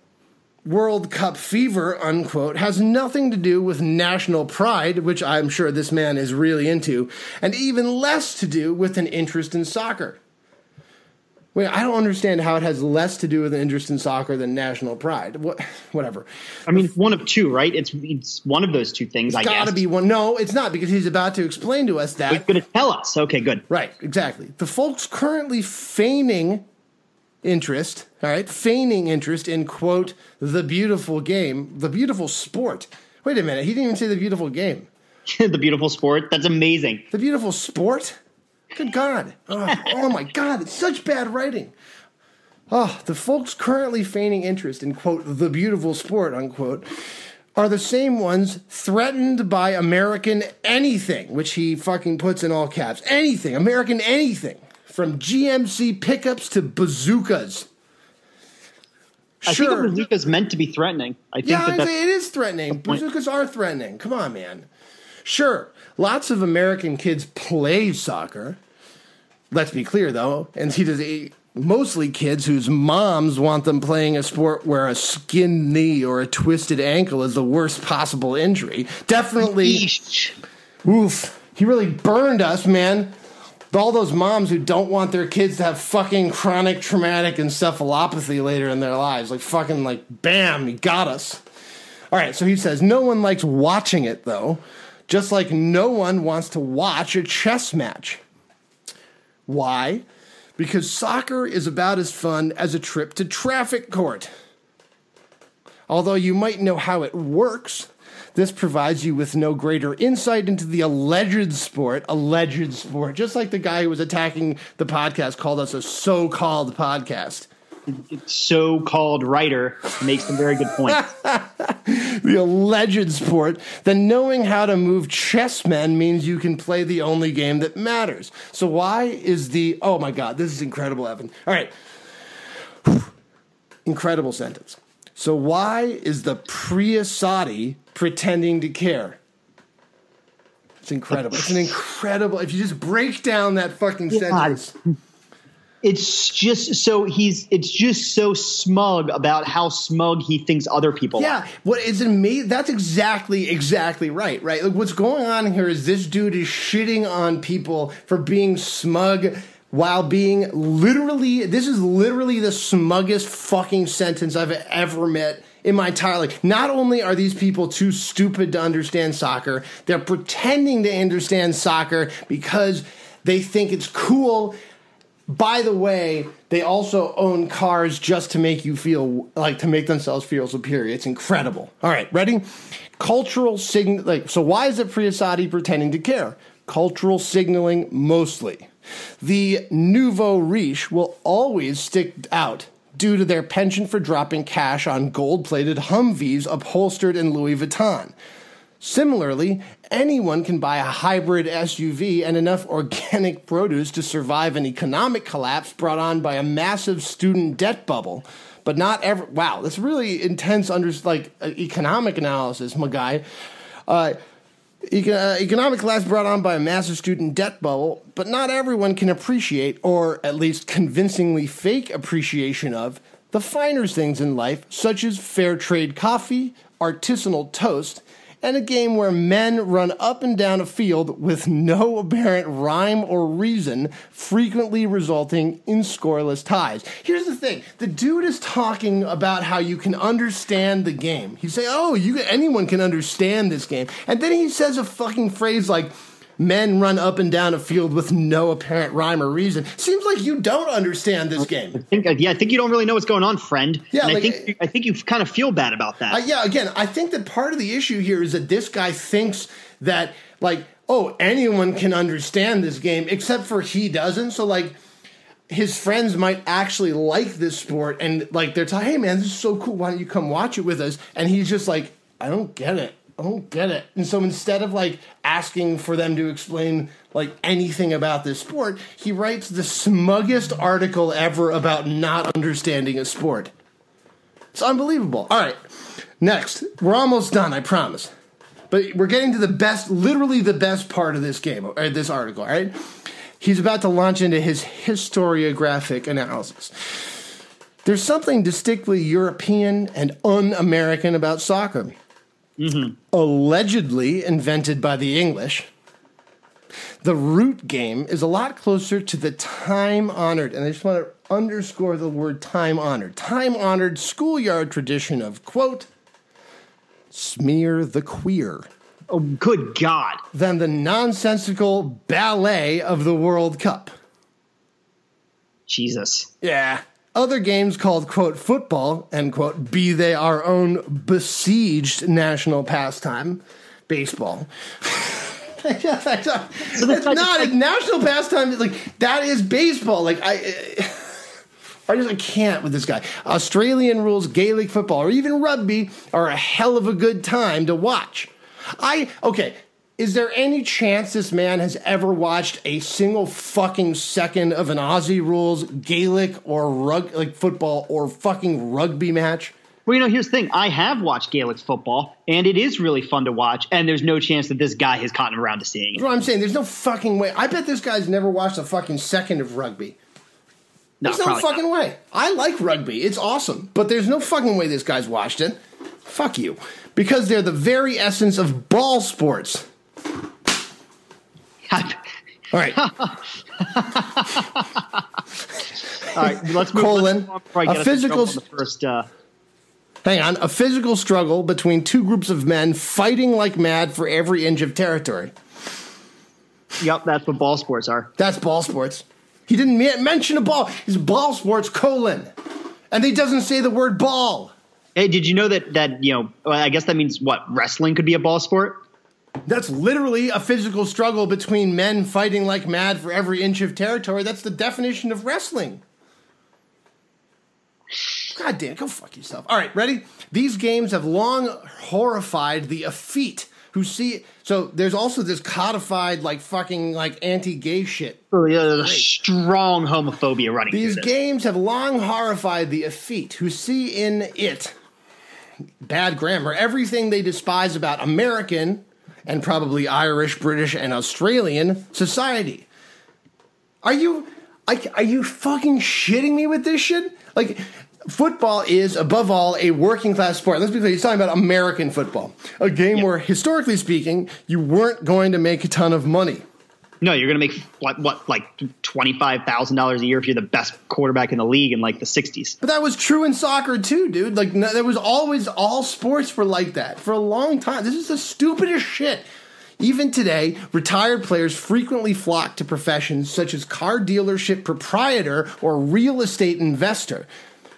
World Cup fever, unquote, has nothing to do with national pride, which I'm sure this man is really into, and even less to do with an interest in soccer. Wait, I don't understand how it has less to do with an interest in soccer than national pride. What, whatever. I mean, one of two, right? It's it's one of those two things. I Got to guess. be one. No, it's not because he's about to explain to us that. He's going to tell us. Okay, good. Right, exactly. The folks currently feigning interest, all right, feigning interest in, quote, the beautiful game, the beautiful sport. Wait a minute, he didn't even say the beautiful game. the beautiful sport. That's amazing. The beautiful sport? Good God. Oh, oh my God, it's such bad writing. Oh, the folks currently feigning interest in, quote, the beautiful sport, unquote, are the same ones threatened by American anything, which he fucking puts in all caps. Anything, American anything, from GMC pickups to bazookas. I think a bazooka is meant to be threatening. I think Yeah, that it is threatening. point. Bazookas are threatening. Come on, man. Sure, lots of American kids play soccer. Let's be clear, though, and he does. He, mostly kids whose moms want them playing a sport where a skinned knee or a twisted ankle is the worst possible injury. Definitely, Yeesh. oof. He really burned us, man. All those moms who don't want their kids to have fucking chronic traumatic encephalopathy later in their lives. Like, fucking, like, bam, he got us. All right, so he says no one likes watching it, though, just like no one wants to watch a chess match. Why? Because soccer is about as fun as a trip to traffic court. Although you might know how it works, this provides you with no greater insight into the alleged sport, alleged sport, just like the guy who was attacking the podcast called us a so called podcast. So-called writer makes some very good points. the alleged sport, then knowing how to move chessmen means you can play the only game that matters. So why is the oh my god, this is incredible, Evan. All right. Incredible sentence. So why is the Priusati pretending to care? It's incredible. It's an incredible. If you just break down that fucking sentence, it's just so he's it's just so smug about how smug he thinks other people are. Yeah, what is amazing? That's exactly, exactly right. Right. Like what's going on here is this dude is shitting on people for being smug while being literally. This is literally the smuggest fucking sentence I've ever met in my entire life. Not only are these people too stupid to understand soccer, they're pretending to understand soccer because they think it's cool by the way, they also own cars just to make you feel like to make themselves feel superior. It's incredible. All right, ready? Cultural sign like so. Why is it Priusati pretending to care? Cultural signaling mostly. The nouveau riche will always stick out due to their penchant for dropping cash on gold-plated Humvees upholstered in Louis Vuitton. Similarly, anyone can buy a hybrid SUV and enough organic produce to survive an economic collapse brought on by a massive student debt bubble. But not every. Wow, that's really intense. Under like uh, economic analysis, my guy. Uh, uh, economic collapse brought on by a massive student debt bubble, but not everyone can appreciate, or at least convincingly fake appreciation of, the finer things in life, such as fair trade coffee, artisanal toast, and a game where men run up and down a field with no apparent rhyme or reason, frequently resulting in scoreless ties. Here's the thing: the dude is talking about how you can understand the game. He's saying, "Oh, you anyone can understand this game," and then he says a fucking phrase like. Men run up and down a field with no apparent rhyme or reason. Seems like you don't understand this game. I think, yeah, I think you don't really know what's going on, friend. Yeah, and like- I think I think you kind of feel bad about that. Uh, yeah, again, I think that part of the issue here is that this guy thinks that, like, oh, anyone can understand this game except for he doesn't. So, like, his friends might actually like this sport and, like, they're telling, hey, man, this is so cool. Why don't you come watch it with us? And he's just like, I don't get it. I don't get it. And so instead of like asking for them to explain like anything about this sport, he writes the smuggest article ever about not understanding a sport. It's unbelievable. All right, next. We're almost done, I promise. But we're getting to the best, literally the best part of this game, or this article, all right? He's about to launch into his historiographic analysis. There's something distinctly European and un American about soccer. Mm-hmm. Allegedly invented by the English, the root game is a lot closer to the time honored, and I just want to underscore the word time honored, time honored schoolyard tradition of, quote, smear the queer Oh, good God. than the nonsensical ballet of the World Cup. Jesus. Yeah. Other games called, quote, football, end quote, be they our own besieged national pastime, baseball. it's not a national pastime. Like, that is baseball. Like, I. I just I can't with this guy. Australian rules, Gaelic football, or even rugby are a hell of a good time to watch. I okay. Is there any chance this man has ever watched a single fucking second of an Aussie rules, Gaelic or rug like football or fucking rugby match? Well, you know, here's the thing. I have watched Gaelic football, and it is really fun to watch, and there's no chance that this guy has gotten around to seeing That's it. what I'm saying. There's no fucking way. I bet this guy's never watched a fucking second of rugby. No, There's no fucking not. way. I like rugby. It's awesome. But there's no fucking way this guy's watched it. Fuck you. Because they're the very essence of ball sports. All right. All right, let's move Colon, let's on before I get a physical on first. Uh, Hang on. A physical struggle between two groups of men fighting like mad for every inch of territory. yep, that's what ball sports are. That's ball sports. He didn't mention a ball. It's ball sports, colon. And he doesn't say the word ball. Hey, did you know that that you know? well, I guess that means what wrestling could be a ball sport. That's literally a physical struggle between men fighting like mad for every inch of territory. That's the definition of wrestling. God damn, go fuck yourself. All right, ready? These games have long horrified the effete who see. So there's also this codified, like fucking, like anti-gay shit. Oh, yeah, there's a strong homophobia running. These games have long horrified the effete who see in it bad grammar, everything they despise about American and probably Irish, British, and Australian society. Are you like are you fucking shitting me with this shit? Like football is above all a working class sport. Let's be clear, he's talking about American football. A game where historically speaking, you weren't going to make a ton of money. No, you're going to make what, what like twenty five thousand dollars a year if you're the best quarterback in the league in like the '60s. But that was true in soccer too, dude. Like no, there was always all sports were like that for a long time. This is the stupidest shit. Even today, retired players frequently flock to professions such as car dealership proprietor or real estate investor.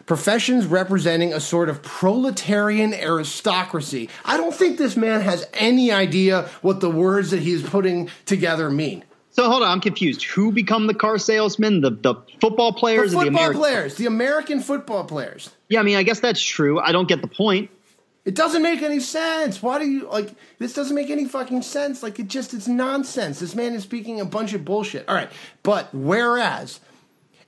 Professions representing a sort of proletarian aristocracy. I don't think this man has any idea what the words that he's putting together mean. So hold on, I'm confused. Who become the car salesman? The the football The players the football American? players, the American football players. Yeah, I mean, I guess that's true. I don't get the point. It doesn't make any sense. Why do you like this doesn't make any fucking sense. Like it just it's nonsense. This man is speaking a bunch of bullshit. All right. But whereas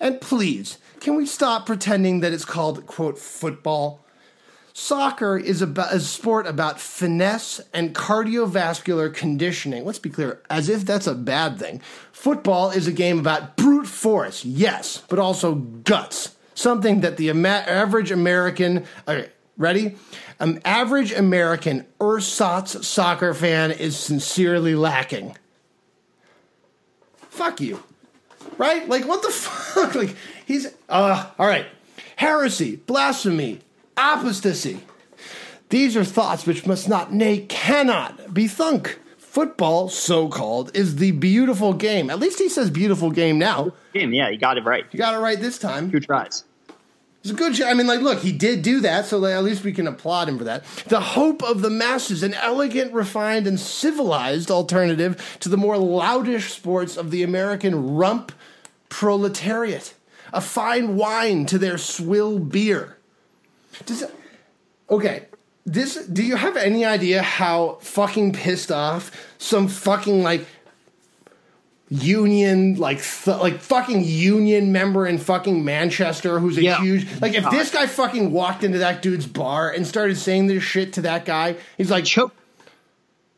and please, can we stop pretending that it's called quote football? Soccer is about a sport about finesse and cardiovascular conditioning. Let's be clear, as if that's a bad thing. Football is a game about brute force, yes, but also guts. Something that the average American, okay, ready? An average American ersatz soccer fan is sincerely lacking. Fuck you right? Like, what the fuck? Like, he's, uh, all right. Heresy, blasphemy, apostasy. These are thoughts which must not, nay, cannot be thunk. Football, so called, is the beautiful game. At least he says beautiful game now. Game, yeah, you got it right. You got it right this time. Two tries. It's a good. I mean, like, look, he did do that, so like, at least we can applaud him for that. The hope of the masses, an elegant, refined, and civilized alternative to the more loudish sports of the American rump proletariat. A fine wine to their swill beer. Does it, okay, this do you have any idea how fucking pissed off some fucking like union like th- like fucking union member in fucking Manchester who's a Yeah. huge like if uh, this guy fucking walked into that dude's bar and started saying this shit to that guy he's like Choke.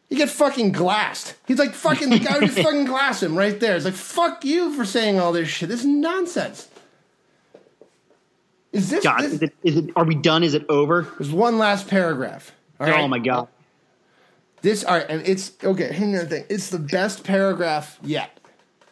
you get fucking glassed he's like fucking the guy would just fucking glass him right there it's like fuck you for saying all this shit this is nonsense is this, God, this is it, is it? Are we done? Is it over? there's one last paragraph oh, right Oh my god! This all right, and it's okay. Here's another thing. It's the best paragraph yet.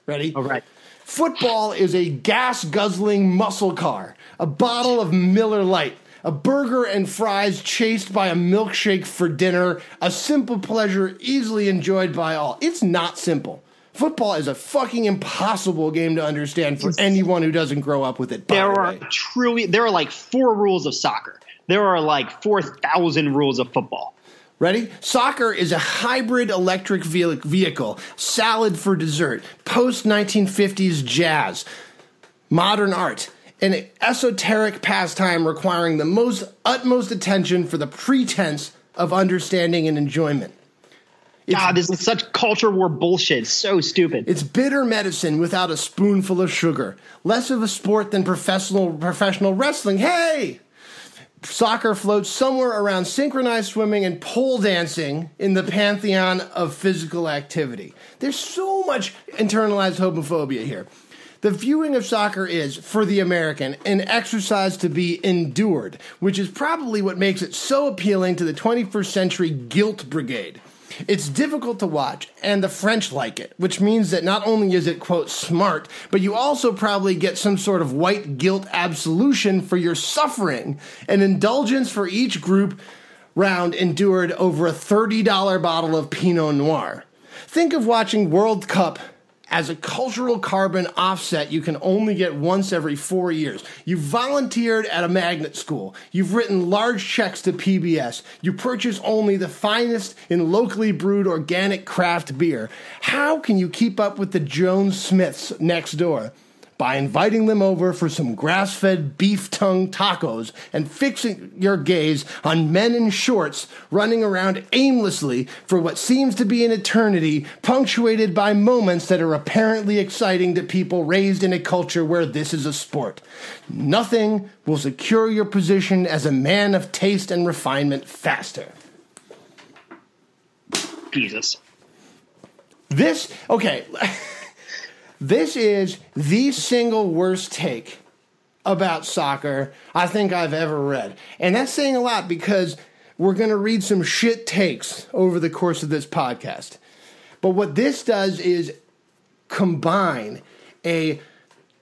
Ready? All right. Football is a gas guzzling muscle car, a bottle of Miller Lite, a burger and fries chased by a milkshake for dinner, a simple pleasure easily enjoyed by all. It's not simple. Football is a fucking impossible game to understand for anyone who doesn't grow up with it. There the are truly there are like four rules of soccer. There are like four thousand rules of football. Ready? Soccer is a hybrid electric vehicle, salad for dessert, post 1950s jazz, modern art, an esoteric pastime requiring the most utmost attention for the pretense of understanding and enjoyment. God, this is such culture war bullshit. It's so stupid. It's bitter medicine without a spoonful of sugar. Less of a sport than professional professional wrestling. Hey! Soccer floats somewhere around synchronized swimming and pole dancing in the pantheon of physical activity. There's so much internalized homophobia here. The viewing of soccer is, for the American, an exercise to be endured, which is probably what makes it so appealing to the 21st century guilt brigade. It's difficult to watch, and the French like it, which means that not only is it, quote, smart, but you also probably get some sort of white guilt absolution for your suffering, an indulgence for each group round endured over a $30 bottle of Pinot Noir. Think of watching World Cup as a cultural carbon offset you can only get once every four years. You volunteered at a magnet school. You've written large checks to PBS. You purchase only the finest in locally brewed organic craft beer. How can you keep up with the Jones Smiths next door? By inviting them over for some grass fed beef tongue tacos and fixing your gaze on men in shorts running around aimlessly for what seems to be an eternity, punctuated by moments that are apparently exciting to people raised in a culture where this is a sport. Nothing will secure your position as a man of taste and refinement faster. Jesus. This, okay, this is the single worst take about soccer I think I've ever read. And that's saying a lot because we're going to read some shit takes over the course of this podcast. But what this does is combine a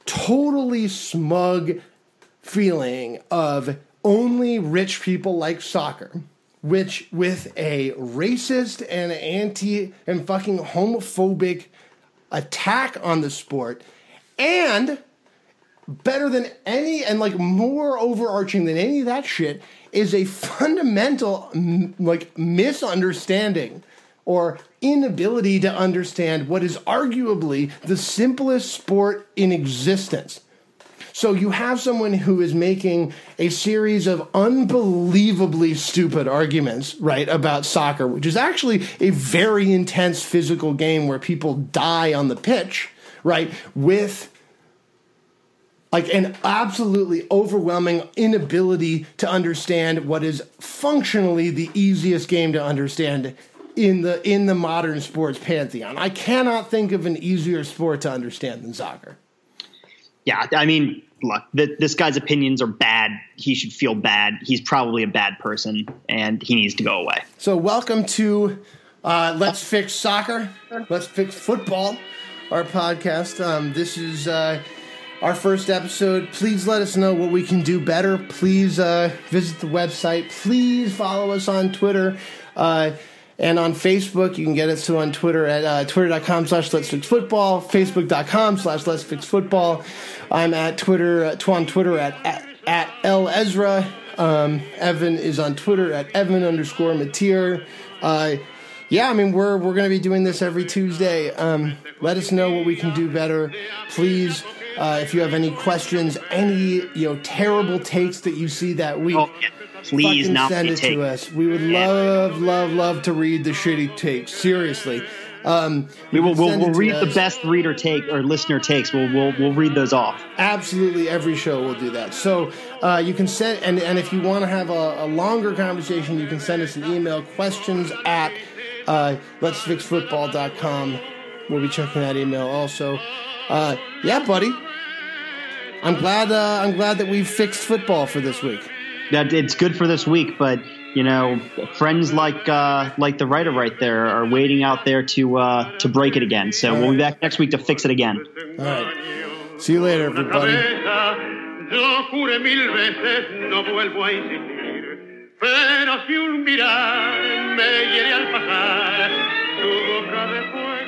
totally smug feeling of only rich people like soccer, which with a racist and anti and fucking homophobic attack on the sport, and better than any and like more overarching than any of that shit is a fundamental m- like misunderstanding or inability to understand what is arguably the simplest sport in existence. So you have someone who is making a series of unbelievably stupid arguments, right, about soccer, which is actually a very intense physical game where people die on the pitch, right, with like an absolutely overwhelming inability to understand what is functionally the easiest game to understand in the in the modern sports pantheon. I cannot think of an easier sport to understand than soccer. Yeah, I mean, look, th- this guy's opinions are bad. He should feel bad. He's probably a bad person, and he needs to go away. So, welcome to uh, Let's Fix Soccer, Let's Fix Football, our podcast. Um, this is uh, our first episode. Please let us know what we can do better. Please uh, visit the website. Please follow us on Twitter. And on Facebook, you can get us to on Twitter at uh, twitter.com slash let's fix football, facebook.com slash let's fix football. I'm at Twitter, uh, on Twitter at, at, at L Ezra. Um, Evan is on Twitter at Evan underscore Mateer. Uh, yeah, I mean we're we're gonna be doing this every Tuesday. Um, let us know what we can do better, please. Uh, if you have any questions, any you know terrible takes that you see that week, Oh, yeah. Please not send it taken. to us. We would Yeah. love, love, love to read the shitty takes. Seriously. Um, we will we'll, we'll read the us. best reader take or listener takes. We'll we'll we'll read those off. Absolutely, every show will do that. So uh, you can send, and, and if you want to have a, a longer conversation, you can send us an email questions at uh, let'sfixfootball.com. We'll be checking that email also. Uh, yeah, buddy. I'm glad. Uh, I'm glad that we've fixed football for this week. That it's good for this week, but you know, friends like uh, like the writer right there are waiting out there to uh, to break it again. So we'll be back next week to fix it again. All right. See you later, everybody. Yo juré mil veces, no vuelvo a insistir. Pero si un mirar me hiere al pasar, tu boca de fuego